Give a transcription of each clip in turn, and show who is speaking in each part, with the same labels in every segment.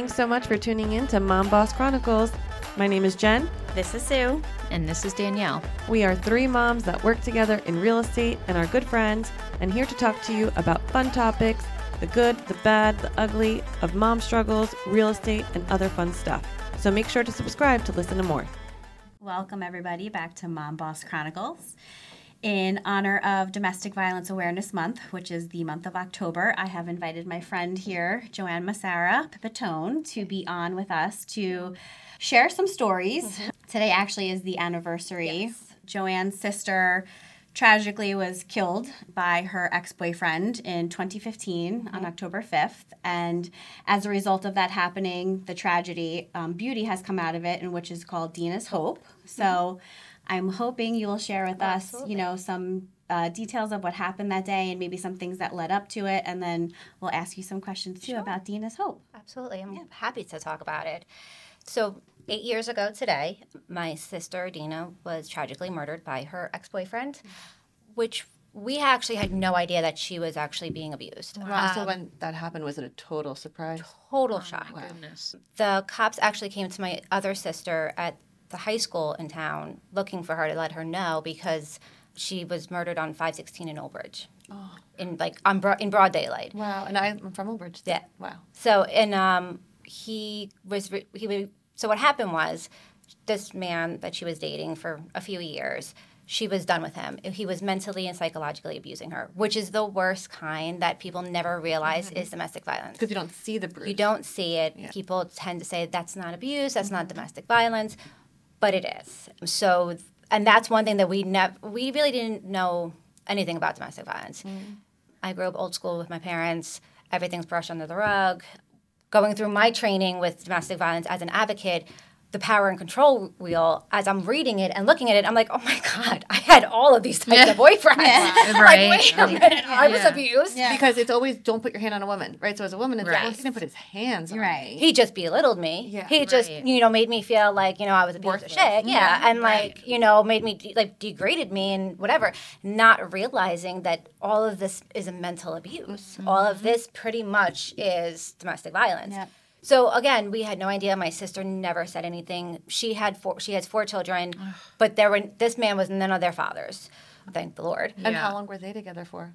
Speaker 1: Thanks so much for tuning in to Mom Boss Chronicles. My name is Jen.
Speaker 2: This is Sue.
Speaker 3: And this is Danielle.
Speaker 1: We are three moms that work together in real estate and are good friends, and here to talk to you about fun topics the good, the bad, the ugly of mom struggles, real estate, and other fun stuff. So make sure to subscribe to listen to more.
Speaker 2: Welcome, everybody, back to Mom Boss Chronicles. In honor of Domestic Violence Awareness Month, which is the month of October, I have invited my friend here, Joanne Musarra Pipitone, to be on with us to share some stories. Mm-hmm. Today actually is the anniversary. Yes. Joanne's sister tragically was killed by her ex-boyfriend in 2015 mm-hmm. on October 5th and as a result of that happening the tragedy um, beauty has come out of it and which is called Dina's Hope so mm-hmm. I'm hoping you will share with us you know some uh, details of what happened that day and maybe some things that led up to it and then we'll ask you some questions too about Dina's Hope
Speaker 4: absolutely I'm yeah. happy to talk about it so eight years ago today, my sister Dina was tragically murdered by her ex boyfriend, which we actually had no idea that she was actually being abused.
Speaker 5: Wow. Um, so when that happened, was it a total surprise?
Speaker 4: Total oh, shock. Wow. Goodness. The cops actually came to my other sister at the high school in town looking for her to let her know because she was murdered on 516 in Old Bridge. Oh. In like on bro- in broad daylight.
Speaker 5: Wow, and I'm from Old Bridge.
Speaker 4: Yeah.
Speaker 5: Wow.
Speaker 4: So and um, he was re- he so what happened was this man that she was dating for a few years she was done with him. He was mentally and psychologically abusing her, which is the worst kind that people never realize mm-hmm. is domestic violence.
Speaker 5: Because you don't see the bruise.
Speaker 4: You don't see it. Yeah. People tend to say that's not abuse, that's mm-hmm. not domestic violence, but it is. So, and that's one thing that we never, we really didn't know anything about domestic violence. Mm-hmm. I grew up old school with my parents. Everything's brushed under the rug. Going through my training with domestic violence as an advocate, the power and control wheel as I'm reading it and looking at it, I'm like, oh my God, I had all of these types yeah. of boyfriends. Yeah.
Speaker 3: right.
Speaker 4: Like, wait a minute, I was abused.
Speaker 5: Because it's always don't put your hand on a woman, right? So as a woman, it's right. like, well, he's gonna put his hands right.
Speaker 4: Me. He just belittled me. Yeah. He just, you know, made me feel like, you know, I was a piece of shit. Yeah. And like, you know, made me de- like degraded me and whatever, not realizing that all of this is a mental abuse. Mm-hmm. All of this pretty much is domestic violence. So again, we had no idea. My sister never said anything. She had four. She has four children, but there were this man was none of their fathers. Thank the Lord.
Speaker 5: And yeah. how long were they together for?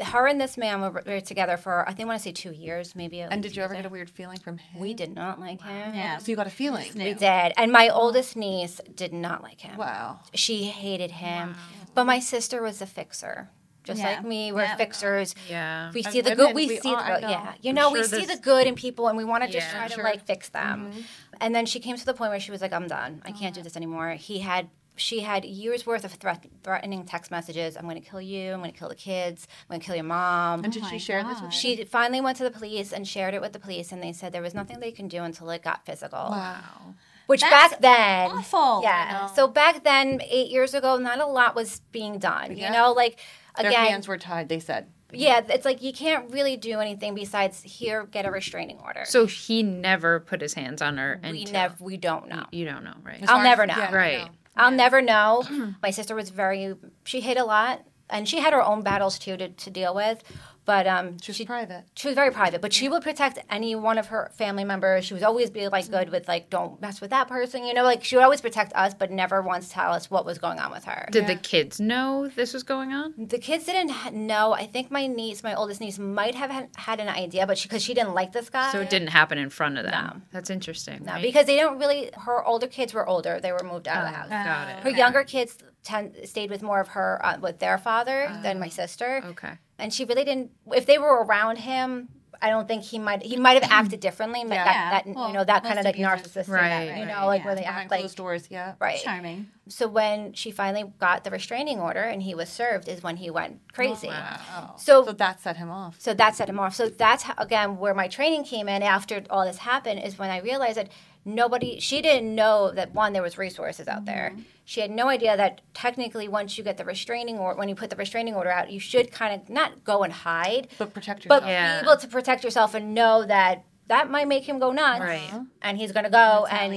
Speaker 4: Her and this man were together for I think I want to say two years, maybe.
Speaker 5: And did you ever get a weird feeling from him?
Speaker 4: We did not like him.
Speaker 5: Yeah. So you got a feeling.
Speaker 4: We did, and my oldest niece did not like him.
Speaker 5: Wow.
Speaker 4: She hated him, wow. but my sister was a fixer just yeah. like me. We're yeah. fixers.
Speaker 3: Yeah.
Speaker 4: We see the good. We, we see the good. Yeah. You know, we see the good in people, and we want to just yeah, try to like fix them. Mm-hmm. And then she came to the point where she was like, "I'm done. I can't do this anymore." He had. She had years worth of threat, threatening text messages. I'm going to kill you. I'm going to kill the kids. I'm going to kill your mom.
Speaker 5: And did oh she share God. this with
Speaker 4: She finally went to the police and shared it with the police, and they said there was nothing they can do until it got physical.
Speaker 5: Wow.
Speaker 4: Which
Speaker 2: That's
Speaker 4: back then,
Speaker 2: awful.
Speaker 4: Yeah. So back then, eight years ago, not a lot was being done. Yeah. You know, like
Speaker 5: Again, Their hands were tied. They said.
Speaker 4: Yeah, it's like you can't really do anything besides here get a restraining order.
Speaker 3: So he never put his hands on her.
Speaker 4: We never. We don't know.
Speaker 3: You, don't know, right?
Speaker 4: I'll never know. Yeah,
Speaker 3: right.
Speaker 4: I'll yeah. never know. My sister was very. She hid a lot, and she had her own battles too to, to deal with. But um,
Speaker 5: she was she, private.
Speaker 4: She was very private, but she would protect any one of her family members. She would always be like good with like, don't mess with that person. You know, like she would always protect us, but never once tell us what was going on with her.
Speaker 3: Did yeah. the kids know this was going on?
Speaker 4: The kids didn't know. I think my niece, my oldest niece, might have had an idea, but because she, she, didn't like this guy,
Speaker 3: so it didn't happen in front of them.
Speaker 4: No.
Speaker 3: That's interesting.
Speaker 4: No, right? because they don't really. Her older kids were older; they were moved out oh, of the house.
Speaker 3: Got it.
Speaker 4: Her okay. younger kids ten, stayed with more of her uh, with their father uh, than my sister.
Speaker 3: Okay.
Speaker 4: And she really didn't. If they were around him, I don't think he might. He might have acted differently. Yeah. That, that well, you know that kind of like narcissistic, right? That, you know, like yeah. where they
Speaker 5: Behind
Speaker 4: act like
Speaker 5: closed doors. Yeah.
Speaker 4: Right.
Speaker 2: Charming.
Speaker 4: So when she finally got the restraining order and he was served, is when he went crazy.
Speaker 5: Oh, wow.
Speaker 4: So,
Speaker 5: so that set him off.
Speaker 4: So that set him off. So that's how, again where my training came in after all this happened is when I realized that nobody she didn't know that one there was resources out there. Mm-hmm. she had no idea that technically once you get the restraining order when you put the restraining order out you should kind of not go and hide
Speaker 5: but protect yourself
Speaker 4: but yeah. be able to protect yourself and know that that might make him go nuts.
Speaker 3: Right.
Speaker 4: And he's gonna go and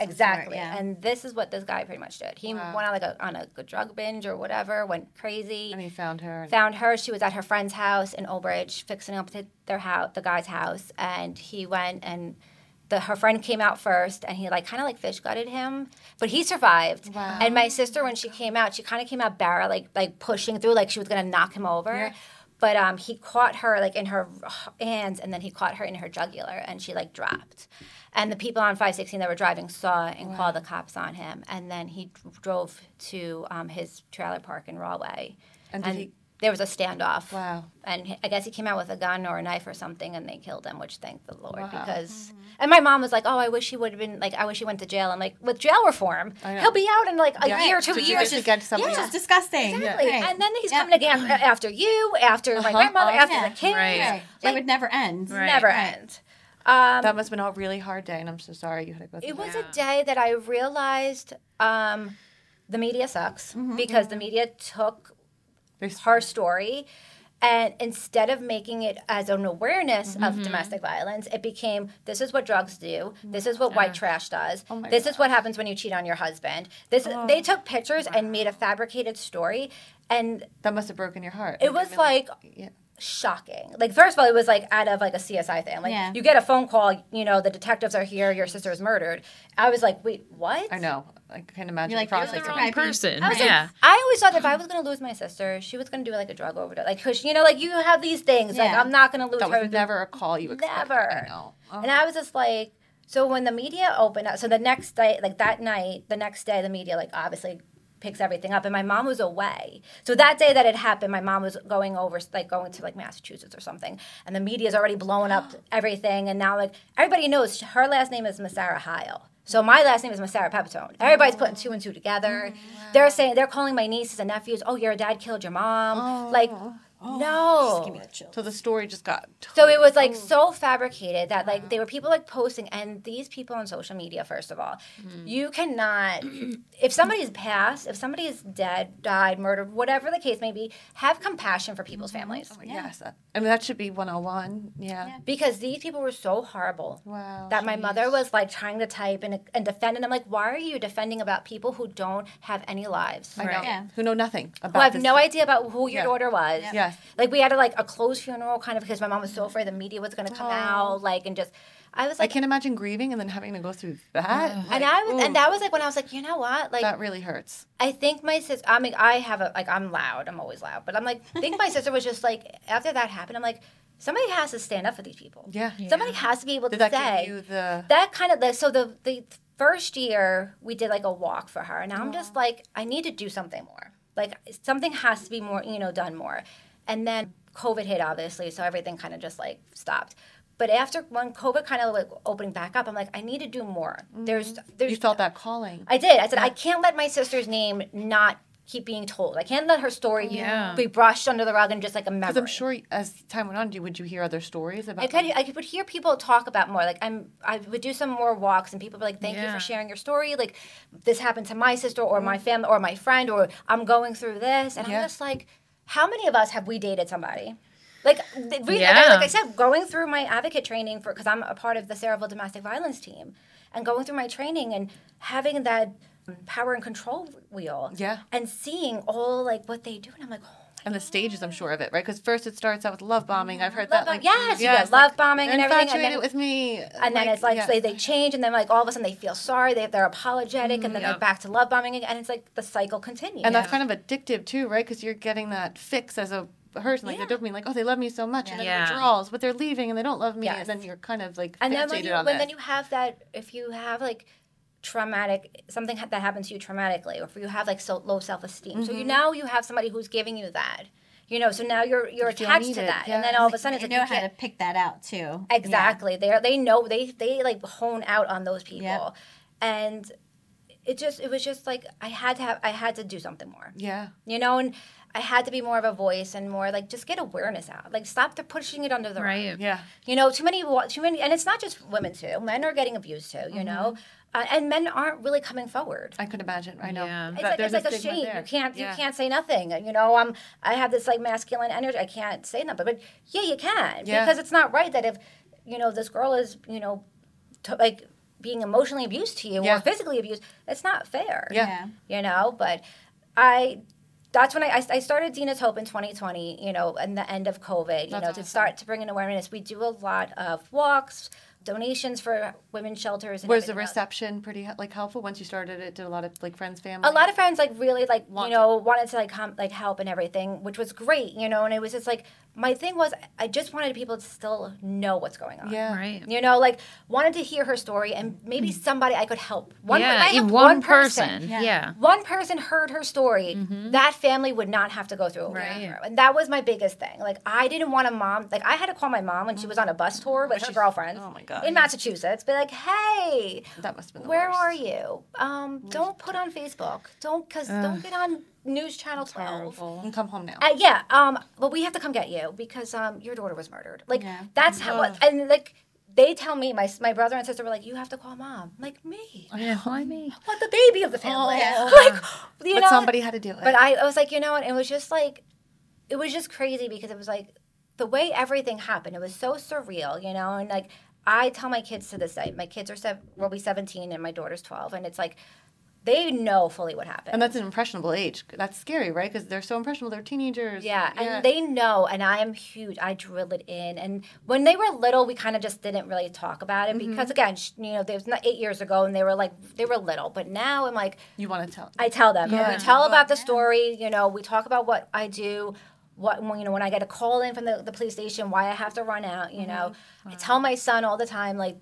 Speaker 2: exactly.
Speaker 4: yeah. and this is what this guy pretty much did. He wow. went on like a, on a drug binge or whatever went crazy.
Speaker 5: And he found her
Speaker 4: found her. She was at her friend's house in Old Bridge fixing up their house the guy's house. And he went and the her friend came out first and he like kind of like fish gutted him, but he survived.
Speaker 5: Wow.
Speaker 4: And my sister, when she came out, she kind of came out barrel like like pushing through, like she was gonna knock him over.
Speaker 5: Yeah.
Speaker 4: But um, he caught her like in her hands, and then he caught her in her jugular, and she like dropped. And the people on 516 that were driving saw and called the cops on him. And then he dr- drove to um, his trailer park in Rahway.
Speaker 5: And did he-
Speaker 4: there was a standoff.
Speaker 5: Wow.
Speaker 4: And I guess he came out with a gun or a knife or something, and they killed him, which thank the Lord
Speaker 5: Wow.
Speaker 4: because. And my mom was like, "Oh, I wish he would have been like, I wish he went to jail." I'm like, with jail reform, he'll be out in like a
Speaker 5: Yeah.
Speaker 4: year, two
Speaker 5: To
Speaker 4: years.
Speaker 5: just get something.
Speaker 2: Which is disgusting.
Speaker 4: Exactly.
Speaker 2: Right.
Speaker 4: And then he's
Speaker 2: Yep.
Speaker 4: coming again after you, after my
Speaker 5: Uh-huh.
Speaker 4: grandmother,
Speaker 5: Oh,
Speaker 4: after
Speaker 2: yeah.
Speaker 4: the kids.
Speaker 3: Right.
Speaker 2: Right. it would never end.
Speaker 3: Right.
Speaker 4: Never
Speaker 2: Right.
Speaker 4: end. Um,
Speaker 5: That must have been a really hard day, and I'm so sorry you had to go through
Speaker 4: it was
Speaker 3: Yeah.
Speaker 4: a day that I realized um, the media sucks
Speaker 2: Mm-hmm.
Speaker 4: because the media took
Speaker 5: There's
Speaker 4: her story. And instead of making it as an awareness of mm-hmm. domestic violence it became this is what drugs do. This is what white trash does.
Speaker 5: Oh my
Speaker 4: this is what happens when you cheat on your husband. This they oh. took pictures and made a fabricated story and
Speaker 5: That must have broken your heart.
Speaker 4: It
Speaker 5: I
Speaker 4: was
Speaker 5: mean,
Speaker 4: like-
Speaker 5: yeah.
Speaker 4: Shocking. Like first of all, it was like out of like a CSI thing. Like
Speaker 2: Yeah.
Speaker 4: you get a phone call, you know, the detectives are here, your sister is murdered. I was like, wait, what?
Speaker 5: I know. I can't imagine
Speaker 2: You're like,
Speaker 5: the
Speaker 2: you're
Speaker 5: process.
Speaker 2: the wrong
Speaker 3: person.
Speaker 4: I was
Speaker 3: yeah.
Speaker 4: like, I always thought that if I was gonna lose my sister, she was gonna do like a drug overdose. Like, cause you know, like you have these things. Like
Speaker 2: Yeah.
Speaker 4: I'm not gonna lose
Speaker 5: That
Speaker 4: her.
Speaker 5: was never a call you expected.
Speaker 4: Never.
Speaker 5: I know. Oh.
Speaker 4: And I was just like, so when the media opened up, so the next day, like that night, the next day, the media like obviously picks everything up, and my mom was away. So that day that it happened, my mom was going over, like going to like Massachusetts or something, and the media's already blowing up everything, and now like everybody knows her last name is Musarra Heil. So my last name is Musarra Pipitone. Everybody's putting two and two together. Oh, they're saying they're calling my nieces and nephews, "Oh, your dad killed your mom." Oh. Like, no.
Speaker 5: So the story just got.
Speaker 4: So it was like so fabricated that like there were people like posting, and these people on social media, first of all, you cannot. if somebody's passed, if somebody is dead, died, murdered, whatever the case may be, have compassion for people's families oh
Speaker 5: Yes. that- I mean, that should be 101. Yeah.
Speaker 4: because these people were so horrible.
Speaker 5: Wow.
Speaker 4: That my mother was like trying to type and, and defend, and I'm like, why are you defending about people who don't have any lives?
Speaker 5: I know.
Speaker 3: Right.
Speaker 2: Yeah.
Speaker 5: Who know nothing about
Speaker 4: Who have
Speaker 5: this.
Speaker 4: no idea about who your
Speaker 5: Yeah.
Speaker 4: daughter was.
Speaker 5: Yes.
Speaker 4: Like we had a, like a closed funeral kind of because my mom was so afraid the media was going to come out like and just I was like I
Speaker 5: can't imagine grieving and then having to go through that.
Speaker 4: and I was and that was like when I was like you know what like
Speaker 5: that really hurts.
Speaker 4: I think my sister I mean I have a like I'm loud I'm always loud but I'm like I think my sister was just like after that happened I'm like somebody has to stand up for these people
Speaker 5: Yeah.
Speaker 4: somebody has to be able
Speaker 5: Did
Speaker 4: to
Speaker 5: that
Speaker 4: say
Speaker 5: the?
Speaker 4: that kind of the so the the first year we did like a walk for her and now i'm just like i need to do something more like something has to be more you know done more and then covid hit obviously so everything kind of just like stopped but after when covid kind of like opening back up i'm like i need to do more there's mm-hmm. there's
Speaker 5: you felt that calling.
Speaker 4: i did i said i can't let my sister's name not keep being told i can't let her story oh,
Speaker 3: Yeah.
Speaker 4: be brushed under the rug and just like a memory
Speaker 5: Because I'm sure as time went on, you would you hear other stories about?
Speaker 4: I could I would hear people talk about more. Like I'm I would do some more walks and people would be like, Thank you for sharing your story. Like this happened to my sister or my mm-hmm. family or my friend or I'm going through this and
Speaker 5: Yeah.
Speaker 4: I'm just like, how many of us have we dated somebody? Like, re-
Speaker 3: Yeah.
Speaker 4: like I said, going through my advocate training for because I'm a part of the Sayreville domestic violence team, and going through my training and having that power and control wheel,
Speaker 5: Yeah.
Speaker 4: and seeing all like what they do, and I'm like, oh
Speaker 5: and the stages, I'm sure of it, right? Because first it starts out with love bombing. I've heard
Speaker 4: Love
Speaker 5: that. Like,
Speaker 4: bomb- yes, you got love bombing and everything, and
Speaker 5: Infatuated
Speaker 4: then-
Speaker 5: with me,
Speaker 4: and then it's like
Speaker 5: yeah.
Speaker 4: they, they change and then like all of a sudden they feel sorry they, they're apologetic and mm, then
Speaker 3: Yep.
Speaker 4: they're back to love bombing again and it's like the cycle continues
Speaker 5: and that's kind of addictive too, right? Because you're getting that fix as a person, like
Speaker 4: Yeah.
Speaker 5: the dopamine, like oh they love me so much, and then
Speaker 3: Yeah.
Speaker 5: withdrawals, but they're leaving and they don't love me,
Speaker 4: Yes.
Speaker 5: and then you're kind of like
Speaker 4: and then when
Speaker 5: fixated
Speaker 4: you,
Speaker 5: on
Speaker 4: when
Speaker 5: that.
Speaker 4: then you have that if you have like traumatic something that happens to you traumatically or if you have like so low self-esteem so you
Speaker 5: Mm-hmm.
Speaker 4: now you have somebody who's giving you that you know so now you're you're
Speaker 5: You
Speaker 4: attached to
Speaker 5: needed,
Speaker 4: that
Speaker 5: yeah.
Speaker 4: and then all of a sudden it's
Speaker 2: you
Speaker 4: like
Speaker 2: know
Speaker 4: you
Speaker 2: how to pick that out too.
Speaker 4: exactly they they know they they like hone out on those people
Speaker 2: Yep.
Speaker 4: and it just it was just like i had to have i had to do something more
Speaker 5: yeah,
Speaker 4: you know and i had to be more of a voice and more like just get awareness out like stop the pushing it under the rug
Speaker 3: Right.
Speaker 5: yeah,
Speaker 4: you know too many too many and it's not just women too men are getting abused too you know
Speaker 5: Mm-hmm.
Speaker 4: Uh, and men aren't really coming forward
Speaker 5: I could imagine. I know.
Speaker 3: Yeah.
Speaker 4: it's like,
Speaker 5: there's
Speaker 4: it's like a,
Speaker 5: stigma
Speaker 4: shame.
Speaker 5: there.
Speaker 4: You can't
Speaker 5: Yeah.
Speaker 4: you can't say nothing. You know, um, I have this like masculine energy. I can't say nothing, but yeah, you can
Speaker 5: Yeah.
Speaker 4: because it's not right that if you know this girl is you know to, like being emotionally abused to you
Speaker 5: Yeah.
Speaker 4: or physically abused, it's not fair.
Speaker 5: Yeah.
Speaker 4: you know. But I. That's when I, I- I started Dina's Hope in 2020, you know, and the end of COVID, you
Speaker 5: That's
Speaker 4: know,
Speaker 5: awesome.
Speaker 4: to start to bring in awareness. We do a lot of walks, donations for women's shelters. And
Speaker 5: Was the
Speaker 4: everything else.
Speaker 5: reception pretty like helpful once you started it? Did a lot of like friends, family?
Speaker 4: a lot of friends like really like
Speaker 5: Want
Speaker 4: you know wanted to like come like help and everything which was great you know and it was just like my thing was i just wanted people to still know what's going on
Speaker 5: Yeah.
Speaker 3: Right.
Speaker 4: you know like wanted to hear her story and maybe somebody i could help one
Speaker 3: yeah,
Speaker 4: if I
Speaker 3: e-
Speaker 4: helped
Speaker 3: one, person. Yeah.
Speaker 4: one person heard her story that family would not have to go through what we went
Speaker 3: Right.
Speaker 4: and that was my biggest thing like i didn't want a mom like i had to call my mom when she was on a bus tour with her girlfriend.
Speaker 5: oh my God.
Speaker 4: in massachusetts be like hey
Speaker 5: that must be.
Speaker 4: where
Speaker 5: worst.
Speaker 4: are you? Um, don't put on Facebook. Don't cause don't get on News Channel Twelve.
Speaker 5: And come home now.
Speaker 4: Uh, yeah. Um, but we have to come get you because um, your daughter was murdered. Like that's how. What, and like they tell me, my my brother and sister were like, you have to call mom. I'm like me.
Speaker 3: Yeah, why me?
Speaker 4: What the baby of the family?
Speaker 5: yeah.
Speaker 4: like you
Speaker 5: but
Speaker 4: know.
Speaker 5: somebody had to do it.
Speaker 4: But I, I was like, you know what? It was just like, it was just crazy because it was like the way everything happened. It was so surreal, you know. And like I tell my kids to this day, my kids are sev- will be seventeen and my daughter's twelve, and it's like they know fully what happened.
Speaker 5: and that's an impressionable age. That's scary, right? Because they're so impressionable. They're teenagers.
Speaker 4: yeah, and they know, and I am huge. I drill it in, and when they were little, we kind of just didn't really talk about it mm-hmm. because, again, you know, there was not eight years ago, and they were like they were little, but now I'm like,
Speaker 5: you want to tell.
Speaker 4: I tell them.
Speaker 3: Yeah.
Speaker 4: We tell about the story. You know, we talk about what I do. What when, you know when I get a call in from the, the police station, why I have to run out. You mm-hmm. know, I tell my son all the time like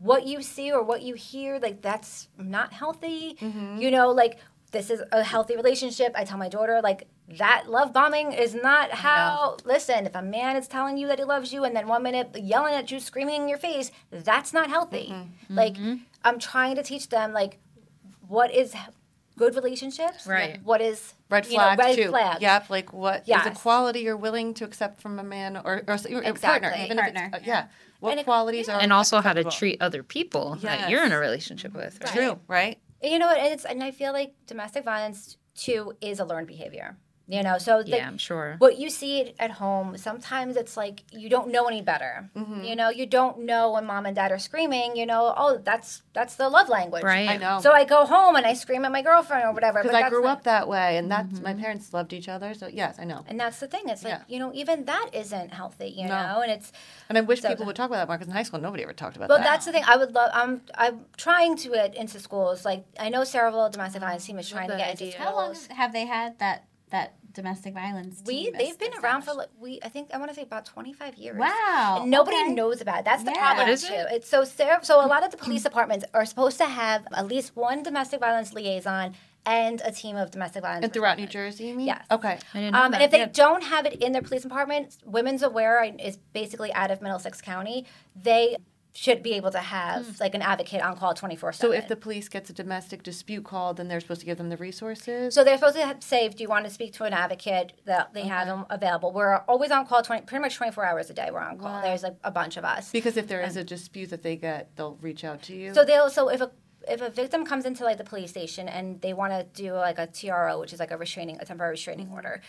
Speaker 4: what you see or what you hear like that's not healthy. Mm-hmm. You know, like this is a healthy relationship. I tell my daughter like that love bombing is not how. Listen, if a man is telling you that he loves you and then one minute yelling at you, screaming in your face, that's not healthy. Mm-hmm. Like mm-hmm. I'm trying to teach them like what is good relationships,
Speaker 3: Right.
Speaker 4: What is
Speaker 5: red
Speaker 4: you know,
Speaker 5: flags
Speaker 4: red
Speaker 5: too.
Speaker 4: flags.
Speaker 5: Yep, like what
Speaker 4: Yes.
Speaker 5: a quality you're willing to accept from a man or or, or a partner, even
Speaker 2: Partner.
Speaker 5: if it's uh, yeah. What
Speaker 4: And it-
Speaker 5: qualities are
Speaker 3: And also how to treat other people that you're in a relationship with. Right?
Speaker 5: True, right?
Speaker 4: You know what? It's and I feel like domestic violence too is a learned behavior. You know, so like,
Speaker 3: Yeah, I'm sure.
Speaker 4: what you see at home sometimes it's like you don't know any better
Speaker 5: Mm-hmm.
Speaker 4: you know you don't know when mom and dad are screaming you know oh that's that's the love language
Speaker 3: Right.
Speaker 5: I know.
Speaker 4: so i go home and i scream at my girlfriend or whatever
Speaker 5: Because
Speaker 4: but
Speaker 5: I
Speaker 4: that's
Speaker 5: grew
Speaker 4: not-
Speaker 5: up that way, and that's my parents loved each other. So yes, I know.
Speaker 4: and that's the thing it's like
Speaker 5: Yeah.
Speaker 4: you know even that isn't healthy you
Speaker 5: No.
Speaker 4: know and it's
Speaker 5: And I wish
Speaker 4: So-
Speaker 5: people would talk about that more because in high school nobody ever talked about
Speaker 4: Well,
Speaker 5: that.
Speaker 4: that's the thing. I would love. I'm. I'm trying to get into schools. Like I know Sayreville Domestic Violence Team is trying to
Speaker 5: that
Speaker 4: get into schools.
Speaker 2: How long have they had that that domestic violence?
Speaker 4: we they've been around for
Speaker 2: established?
Speaker 4: like we I think I want to say about 25 years.
Speaker 2: Wow.
Speaker 4: And nobody
Speaker 2: okay.
Speaker 4: knows about it. That's the
Speaker 2: Yeah.
Speaker 4: problem
Speaker 3: What is
Speaker 4: too.
Speaker 3: it?
Speaker 4: It's so ser- so a lot of the police departments are supposed to have at least one domestic violence liaison and a team of domestic violence.
Speaker 5: and throughout New. Jersey, you mean?
Speaker 4: Yes.
Speaker 5: Okay.
Speaker 3: I didn't know
Speaker 4: Um,
Speaker 3: that.
Speaker 4: and if they
Speaker 3: Yeah.
Speaker 4: don't have it in their police department, Women's Aware is basically out of Middlesex County. They should be able to have like an advocate on call 24 7.
Speaker 5: So if the police gets a domestic dispute called, then they're supposed to give them the resources.
Speaker 4: So they're supposed to have, say, do you want to speak to an advocate that they have them available? We're always on call 20, pretty much 24 hours a day. We're on call. There's like a bunch of us.
Speaker 5: because if there is a dispute that they get, they'll reach out to you.
Speaker 4: So they'll so if a if a victim comes into like the police station and they want to do like a TRO, which is like a restraining a temporary restraining
Speaker 5: Mm-hmm.
Speaker 4: order,